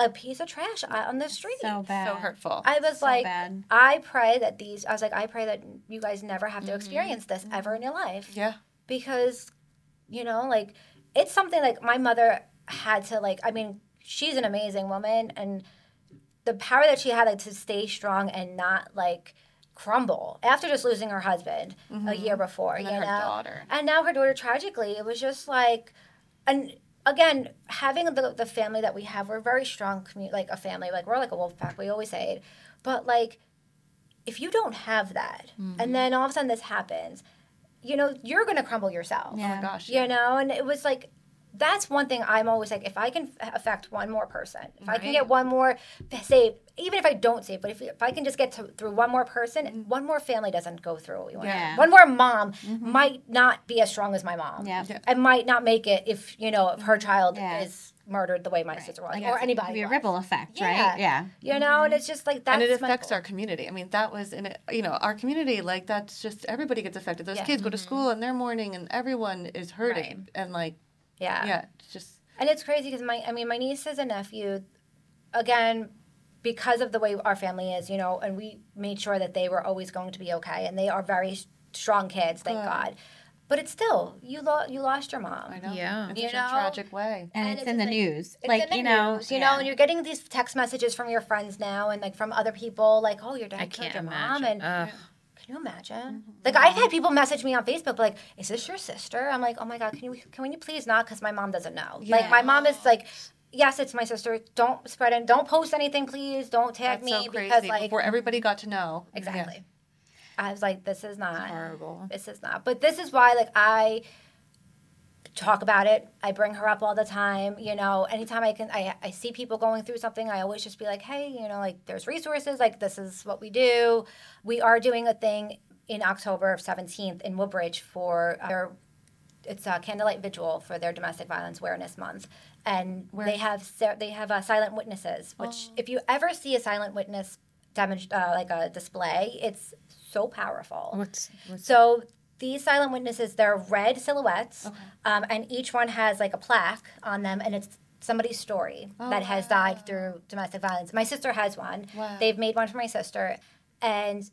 Speaker 4: a piece of trash on the street.
Speaker 2: So bad,
Speaker 5: so hurtful.
Speaker 4: I was
Speaker 2: So
Speaker 4: like,
Speaker 2: bad.
Speaker 4: I pray that these. I was like, I pray that you guys never have
Speaker 5: Mm-hmm.
Speaker 4: to experience this ever in your life,
Speaker 5: yeah.
Speaker 4: because, you know, like it's something like my mother had to like. I mean, she's an amazing woman, and the power that she had like, to stay strong and not like crumble after just losing her husband a year before.
Speaker 5: Mm-hmm. And
Speaker 4: you
Speaker 5: then her
Speaker 4: know?
Speaker 5: daughter.
Speaker 4: and now her daughter tragically. It was just like, and again, having the the family that we have, we're very strong community, like a family, like we're like a wolf pack. We always say it, but like, if you don't have that,
Speaker 5: Mm-hmm.
Speaker 4: and then all of a sudden this happens, you know, you're gonna crumble yourself.
Speaker 5: Oh my gosh.
Speaker 4: You know, and it was like. That's one thing I'm always like. If I can affect one more person, if I can get one more save, even if I don't save, but if, if I can just get to, through one more person, mm-hmm. one more family doesn't go through what we want.
Speaker 6: Yeah.
Speaker 4: One more mom mm-hmm. might not be as strong as my mom.
Speaker 6: Yeah.
Speaker 5: Yeah.
Speaker 4: And might not make it if you know if her mm-hmm. child
Speaker 6: Yeah.
Speaker 4: is murdered the way my sister was,
Speaker 6: Like,
Speaker 4: or
Speaker 6: it
Speaker 4: anybody.
Speaker 6: could be a
Speaker 4: was.
Speaker 6: ripple effect,
Speaker 4: Yeah.
Speaker 6: right? Yeah.
Speaker 4: You know, and it's just like that.
Speaker 5: and it affects
Speaker 4: goal.
Speaker 5: our community. I mean, that was in it. You know, our community like that's just everybody gets affected. Those
Speaker 4: Yeah.
Speaker 5: kids go to school and they're mourning, and everyone is hurting. And like,
Speaker 4: yeah.
Speaker 5: yeah, just
Speaker 4: And it's crazy because my, I mean, my nieces and nephew, again, because of the way our family is, you know, and we made sure that they were always going to be okay, and they are very strong kids, thank
Speaker 5: Good.
Speaker 4: God. But it's still you lo- you lost your mom.
Speaker 5: I know,
Speaker 3: Yeah.
Speaker 5: in
Speaker 4: You
Speaker 5: such
Speaker 4: know?
Speaker 5: a tragic way.
Speaker 6: And,
Speaker 4: And
Speaker 6: it's,
Speaker 4: it's
Speaker 6: in the
Speaker 4: like-
Speaker 6: news.
Speaker 4: It's
Speaker 6: like,
Speaker 4: in the
Speaker 6: you know,
Speaker 4: news, you
Speaker 6: yeah.
Speaker 4: know, and you're getting these text messages from your friends now, and like from other people, like, "Oh, your dad
Speaker 3: I
Speaker 4: killed
Speaker 3: can't
Speaker 4: your mom," and
Speaker 3: Ugh.
Speaker 4: Can you imagine? Mm-hmm. Like I've had people message me on Facebook, like, "Is this your sister?" I'm like, "Oh my god, can you can you please not?" Because my mom doesn't know. Like my mom is like, "Yes, it's my sister. Don't spread it. Don't post anything, please. Don't tag
Speaker 5: That's
Speaker 4: me
Speaker 5: so
Speaker 4: because like
Speaker 5: Before everybody got to know. Yeah.
Speaker 4: exactly." I was like, "This is not
Speaker 3: horrible.
Speaker 4: This is not." But this is why, like, I talk about it. I bring her up all the time. You know, anytime I can, I, I see people going through something, I always just be like, hey, you know, like there's resources. Like this is what we do. We are doing a thing in October of 17th in Woodbridge for their. It's a candlelight vigil for their domestic violence awareness month, and Where? they have they have uh, silent witnesses. Which, if you ever see a silent witness demonst- uh, like a display, it's so powerful.
Speaker 3: What's, what's
Speaker 4: So these silent witnesses, they're red silhouettes, um, and each one has like a plaque on them, and it's somebody's story that has died through domestic violence. My sister has one.
Speaker 5: Wow.
Speaker 4: They've made one for my sister, and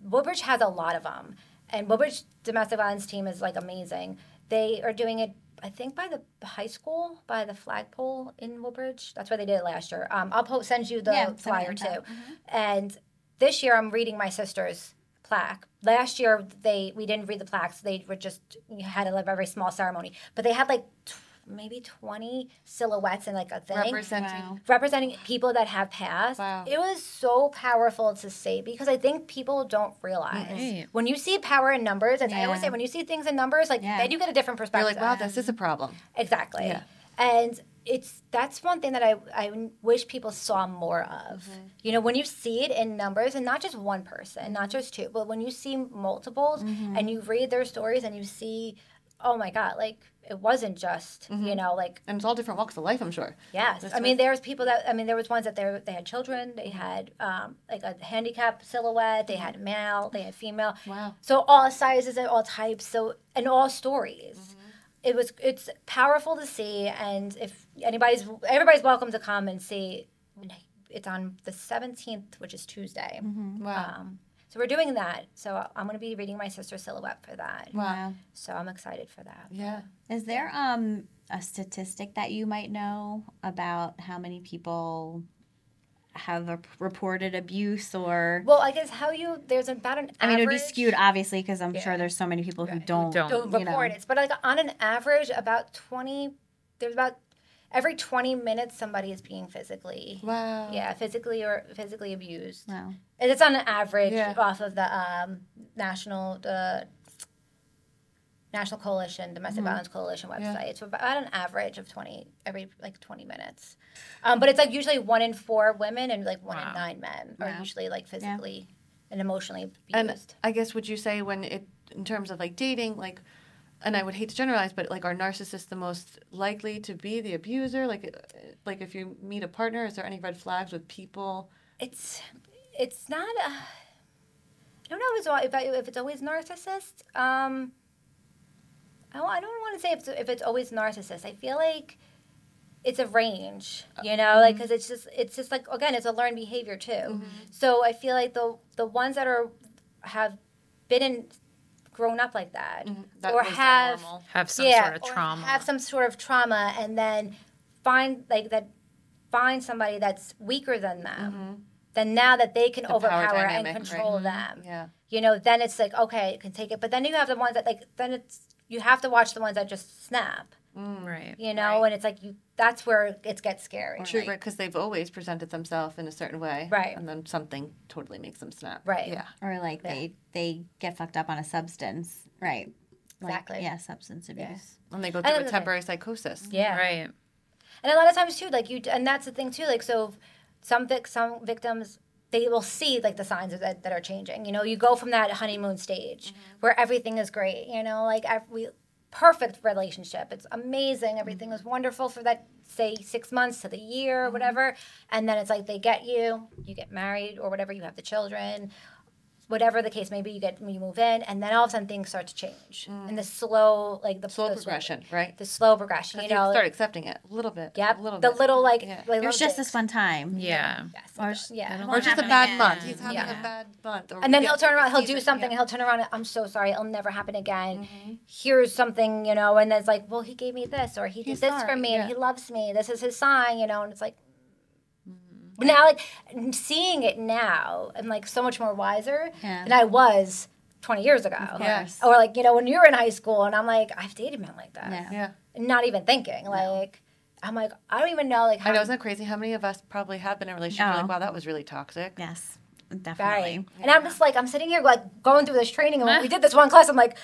Speaker 4: Woodbridge has a lot of them. And Woodbridge domestic violence team is like amazing. They are doing it, I think, by the high school, by the flagpole in Woodbridge. That's where they did it last year. Um, I'll post, send you the
Speaker 6: Yeah,
Speaker 4: flyer too.
Speaker 6: tab.
Speaker 4: And this year, I'm reading my sister's plaque. Last year, they we didn't read the plaques. They were just you had a very small ceremony, but they had like t- maybe 20 silhouettes in like a thing
Speaker 5: Representing.
Speaker 6: Wow.
Speaker 4: representing people that have passed.
Speaker 5: Wow.
Speaker 4: It was so powerful to see because I think people don't realize
Speaker 3: Right.
Speaker 4: when you see power in numbers, and I always say when you see things in numbers, like
Speaker 6: Yeah.
Speaker 4: then you get a different
Speaker 5: You're
Speaker 4: perspective.
Speaker 5: like, wow, this is a problem.
Speaker 4: Exactly.
Speaker 5: Yeah.
Speaker 4: And it's that's one thing that I, I wish people saw more of.
Speaker 5: Mm-hmm.
Speaker 4: You know, when you see it in numbers and not just one person, not just two, but when you see multiples
Speaker 5: Mm-hmm.
Speaker 4: and you read their stories and you see, oh my God, like it wasn't just, you know, like
Speaker 5: And it's all different walks of life, I'm sure.
Speaker 4: Yes,
Speaker 5: That's
Speaker 4: I mean there's people that I mean there was ones that they they had children, they had um, like a handicap silhouette, they had male, they had female.
Speaker 5: Wow.
Speaker 4: So all sizes and all types, so and all stories. It was it's powerful to see, and if anybody's everybody's welcome to come and see. It's on the seventeenth, which is Tuesday.
Speaker 5: Wow.
Speaker 4: Um, so we're doing that. So I'm going to be reading my sister's silhouette for that.
Speaker 5: wow.
Speaker 4: So I'm excited for that.
Speaker 5: Yeah.
Speaker 6: Is there um a statistic that you might know about how many people have a reported abuse or
Speaker 4: Well, I guess how you there's about an
Speaker 6: I mean, it would be skewed, obviously, because I'm
Speaker 4: Yeah.
Speaker 6: sure there's so many people who
Speaker 4: Right.
Speaker 6: don't.
Speaker 3: don't.
Speaker 4: don't
Speaker 6: you know.
Speaker 4: report it. But like on an average, about twenty, there's about every twenty minutes somebody is being physically,
Speaker 5: Wow.
Speaker 4: yeah, physically or physically abused.
Speaker 6: Wow.
Speaker 4: And it's on an average
Speaker 5: Yeah.
Speaker 4: off of the um, national the National Coalition Domestic Violence Coalition
Speaker 5: Mm-hmm. Yeah.
Speaker 4: website. So about an average of twenty every like twenty minutes. Um, but it's like usually one in four women and like one in nine men are
Speaker 6: Wow.
Speaker 4: usually like physically and emotionally abused.
Speaker 5: And I guess would you say when it in terms of like dating, like and I would hate to generalize, but like are narcissists the most likely to be the abuser? Like uh, like if you meet a partner, is there any red flags with people?
Speaker 4: it's it's not a, I don't know if it's, if, I, if it's always narcissist. Um, I, don't- I don't want to say if it's, if it's always narcissist. I feel like it's a range, uh, you know, like mm-hmm. because it's just it's just like again, it's a learned behavior too. Mm-hmm. So I feel like the the ones that are have been in, grown up like that, mm-hmm.
Speaker 5: That
Speaker 4: or have
Speaker 5: normal.
Speaker 3: have some
Speaker 4: yeah,
Speaker 3: sort of trauma.
Speaker 4: have some sort of trauma, and then find like that find somebody that's weaker than them, then now that they can
Speaker 5: The power
Speaker 4: overpower and
Speaker 5: dynamic, right.
Speaker 4: control them,
Speaker 5: Yeah.
Speaker 4: you know, then it's like okay, you can take it. But then you have the ones that like then it's you have to watch the ones that just snap, mm,
Speaker 3: Right.
Speaker 4: you know, and it's like you that's where it gets scary.
Speaker 5: True, right? Because they've always presented themselves in a certain way,
Speaker 4: Right.
Speaker 5: And then something totally makes them snap,
Speaker 4: Right.
Speaker 5: Yeah,
Speaker 6: Or like they they get fucked up on a substance, right? Like,
Speaker 4: Exactly.
Speaker 6: yeah, substance abuse.
Speaker 5: and they go through
Speaker 4: then
Speaker 5: a
Speaker 4: the-
Speaker 5: temporary psychosis.
Speaker 4: Yeah.
Speaker 3: Right.
Speaker 4: And a lot of times too, like you, and that's the thing too. Like so, some vic, some victims they will see like the signs of that that are changing. You know, you go from that honeymoon stage mm-hmm. where everything is great. You know, like every perfect relationship, it's amazing. Everything is mm-hmm. wonderful for that say six months to the year or mm-hmm. whatever, and then it's like they get you, you get married or whatever, you have the children. Whatever the case may be, you get you move in, and then all of a sudden things start to change, and the mm. slow, like the
Speaker 5: Slow
Speaker 4: the
Speaker 5: progression, right?
Speaker 4: the slow progression. You
Speaker 5: You
Speaker 4: know,
Speaker 5: start accepting it a little bit.
Speaker 4: Yep.
Speaker 5: a little
Speaker 4: the
Speaker 5: bit.
Speaker 4: little like,
Speaker 5: Yeah.
Speaker 4: like
Speaker 6: It was just
Speaker 4: things.
Speaker 6: this one time.
Speaker 3: Yeah.
Speaker 4: Yes.
Speaker 6: Or
Speaker 4: Or, yeah.
Speaker 5: or just a bad
Speaker 6: again.
Speaker 5: month. He's having
Speaker 4: Yeah.
Speaker 5: a bad month. Or
Speaker 4: And then he'll turn around, he'll do something,
Speaker 5: yeah.
Speaker 4: and he'll turn around, and, I'm so sorry, it'll never happen again. Mm-hmm. Here's something, you know, and it's like, well, he gave me this, or he did
Speaker 5: He's
Speaker 4: this for me,
Speaker 5: yeah.
Speaker 4: and he loves me. This is his sign, you know, and it's like, but now, like, seeing it now, I'm like so much more wiser
Speaker 6: Yeah.
Speaker 4: than I was 20 years ago.
Speaker 5: Yes.
Speaker 4: Or like, you know, when you were in high school, and I'm like, I've dated men like that.
Speaker 6: Yeah.
Speaker 5: Yeah,
Speaker 4: Not even thinking. Like, I'm like, I don't even know, like, how
Speaker 5: I know. Isn't that crazy? How many of us probably have been in a relationship? where
Speaker 6: Oh.
Speaker 5: Like, wow, that was really toxic.
Speaker 6: Yes,
Speaker 4: Right.
Speaker 6: definitely.
Speaker 4: And I'm just like, I'm sitting here like going through this training, and we did this one class, I'm like,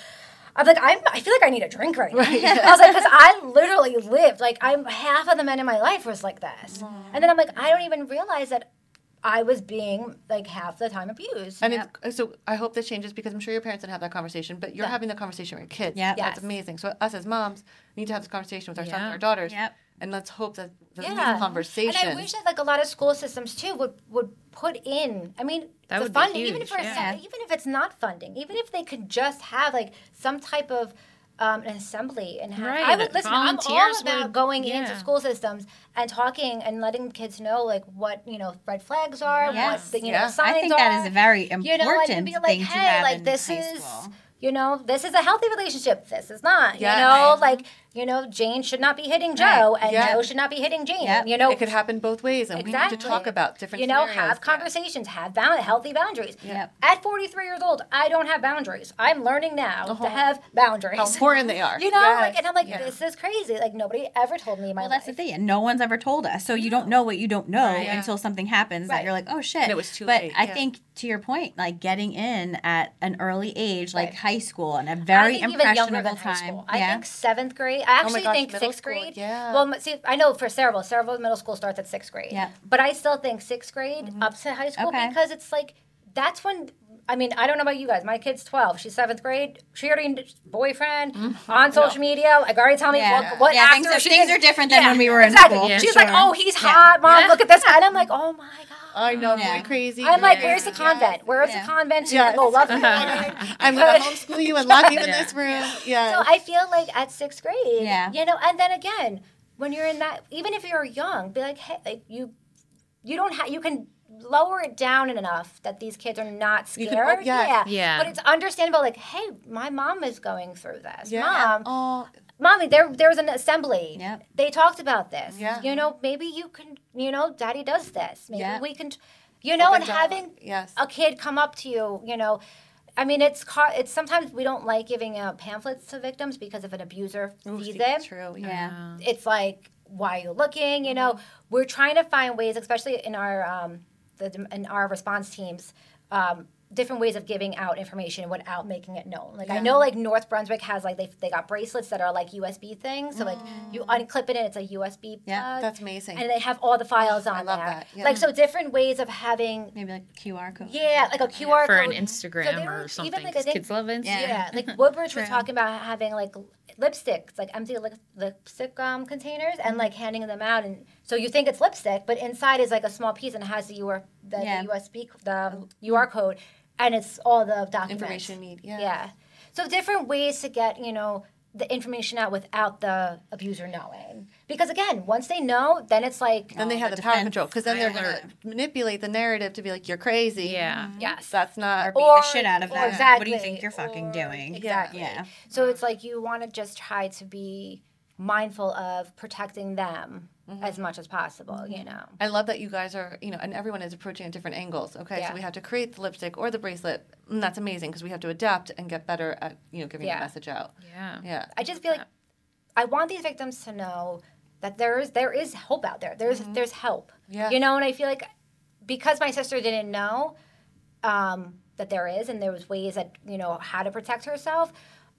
Speaker 4: I'm like, I'm, I feel like I need a drink right now. I was like, because I literally lived like I'm half of the men in my life was like this, mm. and then I'm like, I don't even realize that I was being like half the time abused.
Speaker 5: And it's, uh, so I hope this changes because I'm sure your parents didn't have that conversation, but you're having the conversation with your kids.
Speaker 6: Yeah,
Speaker 5: That's
Speaker 4: Yes.
Speaker 5: amazing. So us as moms need to have this conversation with our sons and our daughters.
Speaker 6: Yep.
Speaker 5: And let's hope that the
Speaker 4: yeah,
Speaker 5: these conversations.
Speaker 4: And I wish that like a lot of school systems too would would put in. I mean,
Speaker 3: That
Speaker 4: the
Speaker 3: would be
Speaker 4: funding, even if
Speaker 3: huge,
Speaker 4: it's
Speaker 3: yeah.
Speaker 4: even if it's not funding, even if they could just have like some type of um, an assembly and have.
Speaker 3: right, I
Speaker 4: would listen.
Speaker 3: volunteers
Speaker 4: I'm all about
Speaker 3: would-
Speaker 4: going
Speaker 3: yeah.
Speaker 4: into school systems and talking and letting kids know like what you know red flags are,
Speaker 6: Yes.
Speaker 4: what the, you
Speaker 5: Yeah.
Speaker 4: know signs
Speaker 6: I think
Speaker 4: are.
Speaker 6: that is a very important
Speaker 4: you know, and be like,
Speaker 6: thing to
Speaker 4: hey,
Speaker 6: have
Speaker 4: like
Speaker 6: in
Speaker 4: this
Speaker 6: high
Speaker 4: is.
Speaker 6: school.
Speaker 4: You know, this is a healthy relationship. This is not.
Speaker 5: Yeah.
Speaker 4: You know, like you know, Jane should not be hitting Joe, and
Speaker 5: Yeah.
Speaker 4: Joe should not be hitting Jane. You know,
Speaker 5: it could happen both ways, and we need to talk about different. Things.
Speaker 4: You know,
Speaker 5: scenarios.
Speaker 4: have conversations, have bound, healthy boundaries.
Speaker 6: Yep.
Speaker 4: At 43 years old, I don't have boundaries. I'm learning now to uh-huh. have boundaries.
Speaker 5: How important they are.
Speaker 4: you know,
Speaker 5: Yes.
Speaker 4: like, and I'm like,
Speaker 5: Yeah.
Speaker 4: this is crazy. Like nobody ever told me in my
Speaker 6: Well, that's the
Speaker 4: life.
Speaker 6: thing, and no one's ever told us. So you don't know what you don't know
Speaker 5: Right. Yeah.
Speaker 6: until something happens that you're like, oh shit.
Speaker 5: And it was too
Speaker 6: but
Speaker 5: late,
Speaker 6: I
Speaker 5: yeah.
Speaker 6: think to your point, like getting in at an early age, like
Speaker 4: Right.
Speaker 6: high school, and a very
Speaker 4: think even younger
Speaker 6: impressionable time.
Speaker 4: I think seventh grade. I oh actually
Speaker 5: gosh,
Speaker 4: think sixth
Speaker 5: school,
Speaker 4: grade.
Speaker 5: yeah.
Speaker 4: Well, see, I know for Sayreville, Sayreville middle school starts at sixth grade.
Speaker 6: Yeah.
Speaker 4: But I still think sixth grade mm-hmm. up to high school
Speaker 6: Okay.
Speaker 4: because it's like that's when. I mean, I don't know about you guys. My kid's twelve. She's seventh grade. She already boyfriend mm-hmm. on social media. Like already tell me
Speaker 6: Yeah.
Speaker 4: what, what
Speaker 6: Yeah,
Speaker 4: actor
Speaker 6: things are- things are different than when we were in
Speaker 4: exactly.
Speaker 6: school,
Speaker 4: She's like, oh, he's
Speaker 6: Yeah.
Speaker 4: hot, mom.
Speaker 3: Yeah.
Speaker 4: Look at this guy. And I'm like, oh my god.
Speaker 5: I know,
Speaker 6: Yeah.
Speaker 5: boy, crazy.
Speaker 4: I'm like,
Speaker 5: Yeah.
Speaker 4: where's the convent? Where's
Speaker 6: Yeah.
Speaker 4: the convent? So
Speaker 5: Yes.
Speaker 4: you can go love me.
Speaker 5: I'm gonna homeschool you and lock you in this room. Yeah.
Speaker 4: So I feel like at sixth grade,
Speaker 6: Yeah.
Speaker 4: you know, and then again, when you're in that, even if you're young, be like, hey, like you, you don't have, you can lower it down enough that these kids are not scared.
Speaker 5: can- oh, yeah.
Speaker 3: Yeah.
Speaker 4: But it's understandable. Like, hey, my mom is going through this.
Speaker 5: yeah.
Speaker 4: Mom,
Speaker 5: Oh,
Speaker 4: mommy, there, there was an assembly.
Speaker 6: Yep.
Speaker 4: They talked about this.
Speaker 5: Yeah.
Speaker 4: You know, maybe you can, you know, daddy does this. Maybe
Speaker 6: Yeah.
Speaker 4: we can, you know,
Speaker 5: open
Speaker 4: and
Speaker 5: dialogue.
Speaker 4: having
Speaker 5: yes.
Speaker 4: a kid come up to you, you know, I mean, it's ca- it's sometimes we don't like giving out pamphlets to victims because if an abuser
Speaker 5: Ooh,
Speaker 4: sees
Speaker 5: see,
Speaker 4: it,
Speaker 5: True. Yeah.
Speaker 6: Yeah.
Speaker 4: it's like, why are you looking? You know, we're trying to find ways, especially in our um, the in our response teams. Um, different ways of giving out information without making it known. Like I know like North Brunswick has like they, they got bracelets that are like USB things. So like you unclip it and it's a USB
Speaker 6: Yeah,
Speaker 4: plug.
Speaker 5: That's amazing.
Speaker 4: and they have all the files on I
Speaker 5: love
Speaker 4: there.
Speaker 5: that, yeah.
Speaker 4: Like so different ways of having
Speaker 6: Maybe like QR code.
Speaker 4: yeah, like a QR code.
Speaker 3: for
Speaker 4: code.
Speaker 3: an Instagram
Speaker 4: they were-
Speaker 3: or
Speaker 4: even,
Speaker 3: something.
Speaker 4: like, I
Speaker 3: 'cause
Speaker 4: think-
Speaker 3: kids love Instagram.
Speaker 4: Yeah, like Woodbridge was talking about having like lipsticks, like empty lip- lipstick um, containers, and like handing them out. And so you think it's lipstick, but inside is like a small piece and it has the UR the,
Speaker 6: Yeah.
Speaker 4: the USB the UR code, and it's all the documents.
Speaker 5: Information need. Yeah.
Speaker 4: Yeah. So different ways to get you know the information out without the abuser knowing. Because again, once they know, then it's like
Speaker 5: Then they
Speaker 6: Oh,
Speaker 5: have
Speaker 6: the
Speaker 5: the, power control because then they're going to manipulate the narrative to be like, you're crazy.
Speaker 3: Yeah. Mm-hmm.
Speaker 4: yes.
Speaker 5: That's not.
Speaker 6: Beat
Speaker 4: Or-
Speaker 6: the shit out of
Speaker 4: or
Speaker 6: them. What do you think you're fucking
Speaker 4: or-
Speaker 6: doing?
Speaker 4: Exactly.
Speaker 6: Yeah.
Speaker 4: So it's like you want to just try to be mindful of protecting them mm-hmm. as much as possible. You mm-hmm. know.
Speaker 5: I love that you guys are, you know, and everyone is approaching at different angles. Okay,
Speaker 4: Yeah.
Speaker 5: so we have to create the lipstick or the bracelet. And that's amazing because we have to adapt and get better at, you know, giving
Speaker 4: Yeah.
Speaker 5: the message out.
Speaker 3: Yeah.
Speaker 5: Yeah.
Speaker 4: I just feel like I want these victims to know that there is there is hope out there. There's mm-hmm. there's help.
Speaker 5: Yeah.
Speaker 4: You know, and I feel like because my sister didn't know um, that there is, and there was ways that you know how to protect herself.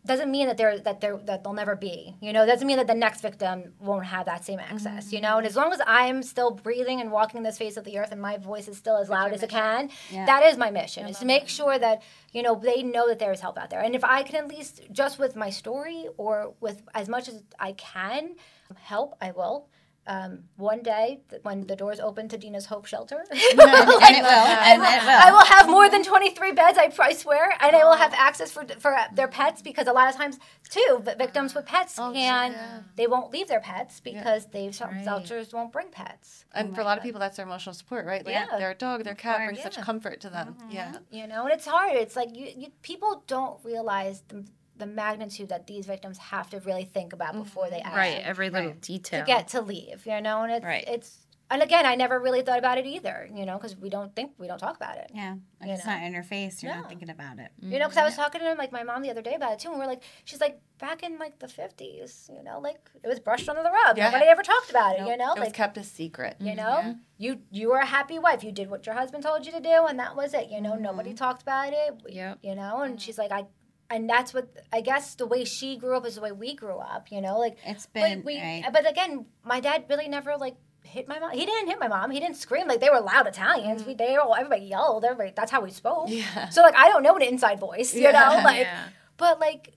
Speaker 4: Doesn't mean that there that there that they'll never be. You know, doesn't mean that the next victim won't have that same access. You know, and as long as I'm still breathing and walking this face of the earth, and my voice is still as loud as it can, that is my mission. Is to make sure that you know they know that there is help out there, and if I can at least just with my story or with as much as I can help, I will. Um, one day, th- when the doors open to Dina's Hope Shelter,
Speaker 6: and it will. And it will.
Speaker 4: I will have more than 23 beds, I, I swear, and I will have access for for their pets because a lot of times, too, victims with pets can they won't leave their pets because they shelters won't bring pets.
Speaker 5: And for a lot of people, that's their emotional support, right? Like
Speaker 4: Yeah.
Speaker 5: their dog, their cat brings such comfort to them. Yeah.
Speaker 4: You know, and it's hard. It's like you, you people don't realize the, the magnitude that these victims have to really think about mm-hmm. before they act
Speaker 3: Right. Every little detail.
Speaker 4: to get to leave. You know, and it's
Speaker 3: Right.
Speaker 4: it's and again, I never really thought about it either. You know, because we don't think we don't talk about it.
Speaker 6: Yeah. If
Speaker 4: You
Speaker 6: it's
Speaker 4: know?
Speaker 6: not in your face, you're
Speaker 4: No.
Speaker 6: not thinking about it.
Speaker 4: You know, because I was mm-hmm. talking to like my mom the other day about it too, and we're like, she's like, back in like the fifties, you know, like it was brushed under the rug.
Speaker 5: Yeah.
Speaker 4: Nobody ever talked about it. You know,
Speaker 5: It was kept a secret.
Speaker 4: you mm-hmm. know, you you were a happy wife. You did what your husband told you to do, and that was it. You know, nobody talked about it.
Speaker 3: Yep.
Speaker 4: You know, and she's like, I. And that's what I guess the way she grew up is the way we grew up, you know. Like
Speaker 6: it's been
Speaker 4: we,
Speaker 6: right.
Speaker 4: but again, my dad really never like hit my mom. He didn't hit my mom. He didn't scream like they were loud Italians. Mm. We they all everybody yelled. Everybody that's how we spoke.
Speaker 5: Yeah.
Speaker 4: So like I don't know an inside voice, you
Speaker 5: Yeah.
Speaker 4: know, like
Speaker 3: Yeah.
Speaker 4: but like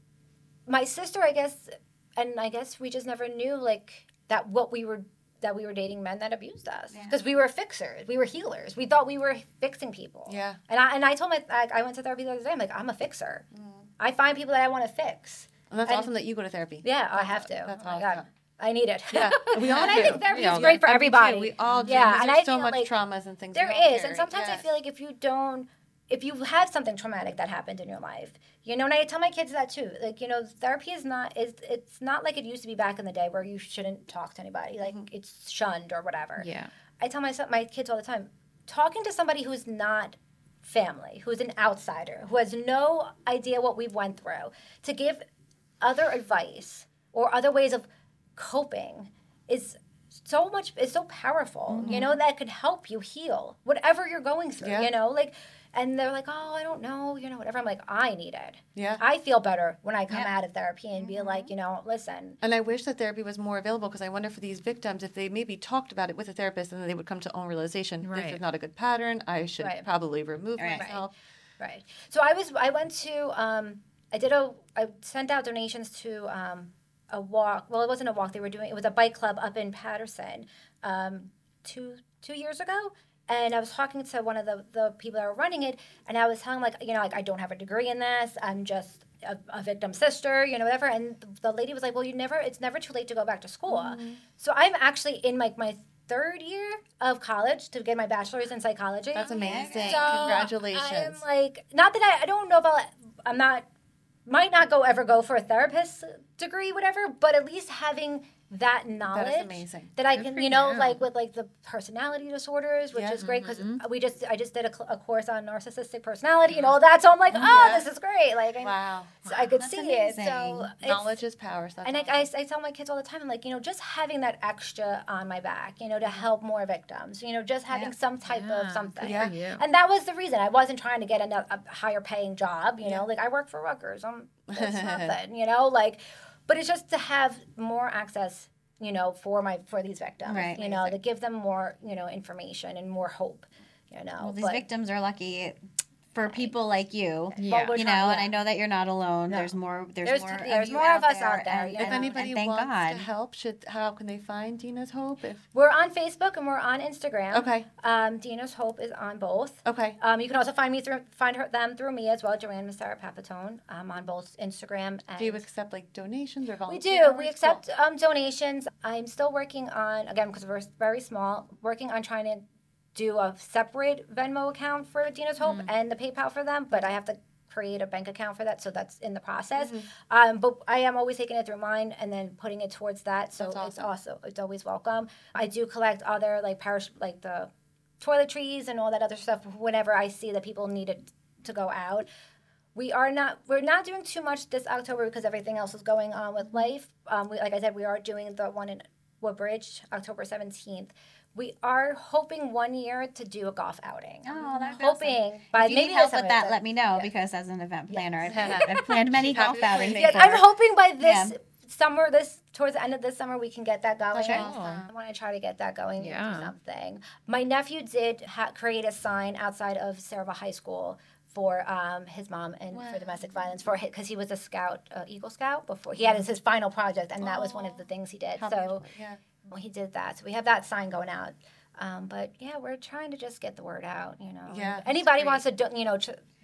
Speaker 4: my sister, I guess, and I guess we just never knew like that what we were that we were dating men that abused us because we were fixers, we were healers. We thought we were fixing people.
Speaker 5: Yeah.
Speaker 4: And I and I told my I, I went to therapy the other day. I'm like I'm a fixer. Mm. I find people that I want to fix.
Speaker 5: And that's
Speaker 4: And-
Speaker 5: awesome that you go to therapy.
Speaker 4: Yeah, I have to.
Speaker 5: that's
Speaker 4: oh my
Speaker 5: awesome.
Speaker 4: God. I need it.
Speaker 5: Yeah, we all
Speaker 4: and I think therapy
Speaker 3: We
Speaker 4: is great for
Speaker 5: do too.
Speaker 4: everybody.
Speaker 5: We all do.
Speaker 4: Yeah, and
Speaker 5: there's
Speaker 4: I
Speaker 5: so much
Speaker 4: like
Speaker 5: traumas and things.
Speaker 4: There
Speaker 5: all
Speaker 4: and sometimes I feel like if you don't, if you have something traumatic that happened in your life, you know, and I tell my kids that too. Like, you know, therapy is not is it's not like it used to be back in the day where you shouldn't talk to anybody, like
Speaker 5: Mm-hmm.
Speaker 4: it's shunned or whatever.
Speaker 3: Yeah.
Speaker 4: I tell my my kids all the time, talking to somebody who's not family, who's an outsider, who has no idea what we've went through, to give other advice or other ways of coping is so much is so powerful you mm-hmm. know that could help you heal whatever you're going through
Speaker 5: Yeah.
Speaker 4: you know like and they're like oh i don't know you know whatever i'm like i need it
Speaker 5: Yeah.
Speaker 4: i feel better when i come
Speaker 6: Yeah.
Speaker 4: out of therapy and be like you know listen
Speaker 5: And I wish that therapy was more available because I wonder for these victims if they maybe talked about it with a therapist and then they would come to own realization.
Speaker 3: right.
Speaker 5: This is not a good pattern. I should
Speaker 4: Right.
Speaker 5: probably remove
Speaker 6: Right.
Speaker 5: myself.
Speaker 4: Right. So I was I went to um I did a I sent out donations to um a walk. Well, it wasn't a walk. They were doing it was a bike club up in Paterson um two two years ago. And I was talking to one of the, the people that were running it, and I was telling like, you know, like I don't have a degree in this. I'm just a, a victim sister, you know, whatever. And the lady was like, well, you never, it's never too late to go back to school. Mm-hmm. So I'm actually in like my third year of college to get my bachelor's in psychology.
Speaker 5: That's amazing.
Speaker 4: So,
Speaker 5: Congratulations.
Speaker 4: I'm like, not that I, I don't know about, I'm not, might not go ever go for a therapist degree, whatever, but at least having that knowledge
Speaker 5: amazing.
Speaker 4: that I
Speaker 3: Good
Speaker 4: can, you know,
Speaker 3: you.
Speaker 4: like with like the personality disorders, which
Speaker 5: Yeah.
Speaker 4: is great because
Speaker 3: Mm-hmm.
Speaker 4: we just, I just did a, cl- a course on narcissistic personality and all that. So I'm like, oh,
Speaker 5: Yeah.
Speaker 4: this is great. Like, I,
Speaker 5: Wow.
Speaker 4: so I could
Speaker 6: That's
Speaker 4: see it. So
Speaker 6: amazing.
Speaker 4: it's-
Speaker 5: Knowledge is power. So
Speaker 4: and I,
Speaker 5: awesome.
Speaker 4: I, I tell my kids all the time, I'm like, you know, just having that extra on my back, you know, to help more victims, you know, just having
Speaker 6: Yeah.
Speaker 4: some type
Speaker 3: Yeah,
Speaker 4: of something.
Speaker 5: Yeah.
Speaker 3: For.
Speaker 4: And that was the reason. I wasn't trying to get a, a higher paying job, you know, like I work for Rutgers. I'm, that's nothing, you know, like, but it's just to have more access, you know, for my, for these victims,
Speaker 6: Right.
Speaker 4: you know, to give them more, you know, information and more hope, you know.
Speaker 6: Well, these
Speaker 4: but,
Speaker 6: victims are lucky for people like you.
Speaker 3: Yeah.
Speaker 6: You know,
Speaker 4: yeah.
Speaker 6: and I know that you're not alone.
Speaker 4: No.
Speaker 6: There's more. There's,
Speaker 4: There's-
Speaker 6: more. of
Speaker 4: there's
Speaker 6: you
Speaker 4: more of us out there,
Speaker 6: and-
Speaker 5: if
Speaker 4: know,
Speaker 5: anybody
Speaker 6: thank
Speaker 5: wants
Speaker 6: God.
Speaker 5: to help, should how can they find Dina's Hope? If
Speaker 4: We're on Facebook and we're on Instagram.
Speaker 5: okay,
Speaker 4: Um, Dina's Hope is on both.
Speaker 5: okay,
Speaker 4: Um, you can also find me through find her, them through me as well, Joanne Musarra Pipitone. Um, on both Instagram and
Speaker 5: do you accept like donations or
Speaker 4: volunteers?
Speaker 5: we
Speaker 4: do.
Speaker 5: hours?
Speaker 4: We accept um, donations. I'm still working on again because we're very small. Working on trying to do a separate Venmo account for Dina's Hope
Speaker 5: Mm.
Speaker 4: and the PayPal for them, but I have to create a bank account for that, so that's in the process. Um, but I am always taking it through mine and then putting it towards that. So
Speaker 5: That's
Speaker 4: it's also it's always welcome. I do collect other like parish like the toiletries and all that other stuff whenever I see that people need it to go out. We are not we're not doing too much this October because everything else is going on with life. Um, we, like I said, we are doing the one in Woodbridge, October seventeenth. We are hoping one year to do a golf outing.
Speaker 6: Oh, that'd be
Speaker 4: hoping by
Speaker 6: If you
Speaker 4: maybe
Speaker 6: need help with that,
Speaker 4: so-
Speaker 6: let me know because as an event planner, I've, I've planned many golf outings.
Speaker 5: planning.
Speaker 4: Yes. I'm hoping by this
Speaker 6: Yeah.
Speaker 4: summer, this towards the end of this summer, we can get that going.
Speaker 6: Okay.
Speaker 4: I want to try to get that going. Yeah.
Speaker 3: Yeah.
Speaker 4: Do something. My nephew did ha- create a sign outside of Sayreville High School for um, his mom and for domestic violence for because he was a scout, uh, Eagle Scout before he had his, his final project, and that was one of the things he did. So
Speaker 5: yeah.
Speaker 4: Well, he did that. So we have that sign going out. Um, but yeah, we're trying to just get the word out. You know,
Speaker 5: Yeah,
Speaker 4: Anybody wants to, do, you know,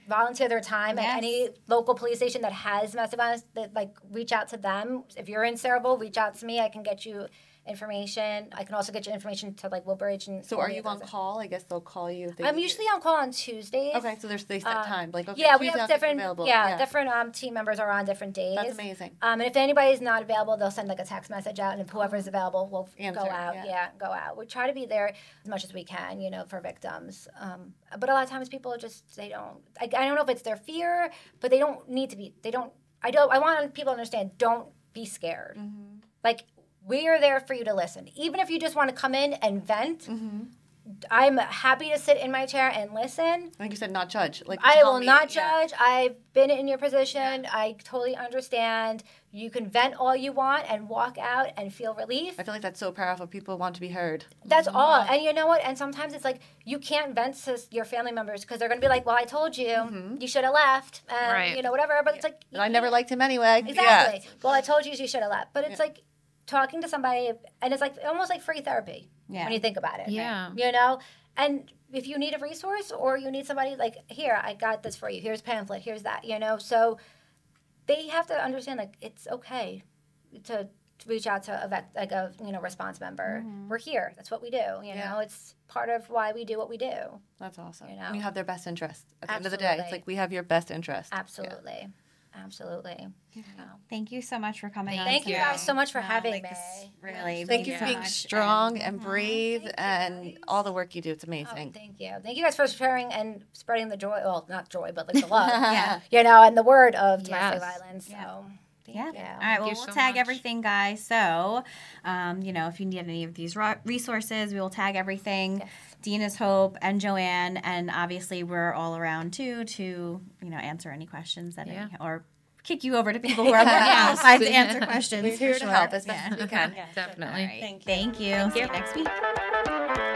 Speaker 4: volunteer their time
Speaker 6: Yes.
Speaker 4: at any local police station that has domestic violence, that like reach out to them. If you're in Sayreville, reach out to me. I can get you information. I can also get you information to like Woodbridge and.
Speaker 5: So are you on call? I guess they'll call you. If they
Speaker 4: I'm usually on call on Tuesdays.
Speaker 5: Okay, so there's they set
Speaker 4: Um,
Speaker 5: time. Like okay,
Speaker 4: yeah, we have different.
Speaker 5: Available.
Speaker 4: Yeah, different um, team members are on different days.
Speaker 5: That's amazing.
Speaker 4: Um, and if anybody's not available, they'll send like a text message out, and if whoever's available will
Speaker 5: Answer,
Speaker 4: go out.
Speaker 5: yeah.
Speaker 4: Yeah. go out. We try to be there as much as we can, you know, for victims. Um, but a lot of times people just they don't. I, I don't know if it's their fear, but they don't need to be. They don't. I don't. I want people to understand. Don't be scared.
Speaker 5: Mm-hmm.
Speaker 4: Like we are there for you to listen, even if you just want to come in and vent.
Speaker 5: Mm-hmm.
Speaker 4: I'm happy to sit in my chair and listen.
Speaker 5: Like you said, not judge. Like
Speaker 4: I will
Speaker 5: me-
Speaker 4: not
Speaker 5: yeah.
Speaker 4: judge. I've been in your position. I totally understand. You can vent all you want and walk out and feel relief.
Speaker 5: I feel like that's so powerful. People want to be heard.
Speaker 4: That's all. And you know what? And sometimes it's like you can't vent to your family members because they're going to be like, "Well, I told you, you should have left," and
Speaker 3: Right.
Speaker 4: you know whatever. But it's like
Speaker 5: And I never liked him anyway.
Speaker 4: exactly.
Speaker 5: Yeah.
Speaker 4: Well, I told you you should have left. But it's like talking to somebody, and it's like almost like free therapy
Speaker 6: Yeah.
Speaker 4: when you think about it.
Speaker 3: Yeah.
Speaker 4: You know? And if you need a resource or you need somebody like, here, I got this for you. Here's pamphlet. Here's that. You know? So they have to understand like it's okay to to reach out to a vet, like a you know response member. Mm-hmm. We're here. That's what we do. You
Speaker 5: Yeah.
Speaker 4: know, it's part of why we do what we do.
Speaker 5: That's awesome.
Speaker 4: You
Speaker 5: And
Speaker 4: know?
Speaker 5: you have their best interest. At the end of the day, it's like we have your best interest. Yeah.
Speaker 4: Absolutely, absolutely.
Speaker 6: Thank you so much for coming on.
Speaker 4: Thank you guys so much for
Speaker 6: No,
Speaker 4: having
Speaker 6: like,
Speaker 4: me.
Speaker 6: Really,
Speaker 5: Thank you for being
Speaker 6: much,
Speaker 5: strong
Speaker 6: and-
Speaker 5: and brave
Speaker 4: Thank you,
Speaker 5: and
Speaker 4: guys.
Speaker 5: all the work you do. It's
Speaker 4: Oh,
Speaker 5: amazing.
Speaker 4: thank you. Thank you guys for sharing and spreading the joy. Well, not joy, but like the love.
Speaker 6: Yeah.
Speaker 4: You know, and the word of domestic
Speaker 3: Yes.
Speaker 4: violence. So,
Speaker 6: Yeah.
Speaker 4: thank
Speaker 6: Yeah.
Speaker 4: you.
Speaker 6: All right. Well, we'll
Speaker 3: so
Speaker 6: tag
Speaker 3: much.
Speaker 6: everything, guys. So, um, you know, if you need any of these resources, we will tag everything.
Speaker 4: Yes.
Speaker 6: Dina's Hope and Joanne, and obviously we're all around too to you know answer any questions that
Speaker 3: Yeah.
Speaker 6: any, or kick you over to people who are more qualified to answer questions.
Speaker 5: We're here
Speaker 6: for
Speaker 5: to
Speaker 6: sure.
Speaker 5: help as best
Speaker 6: Yeah.
Speaker 5: we can.
Speaker 3: Definitely.
Speaker 6: Thank you. See you next week.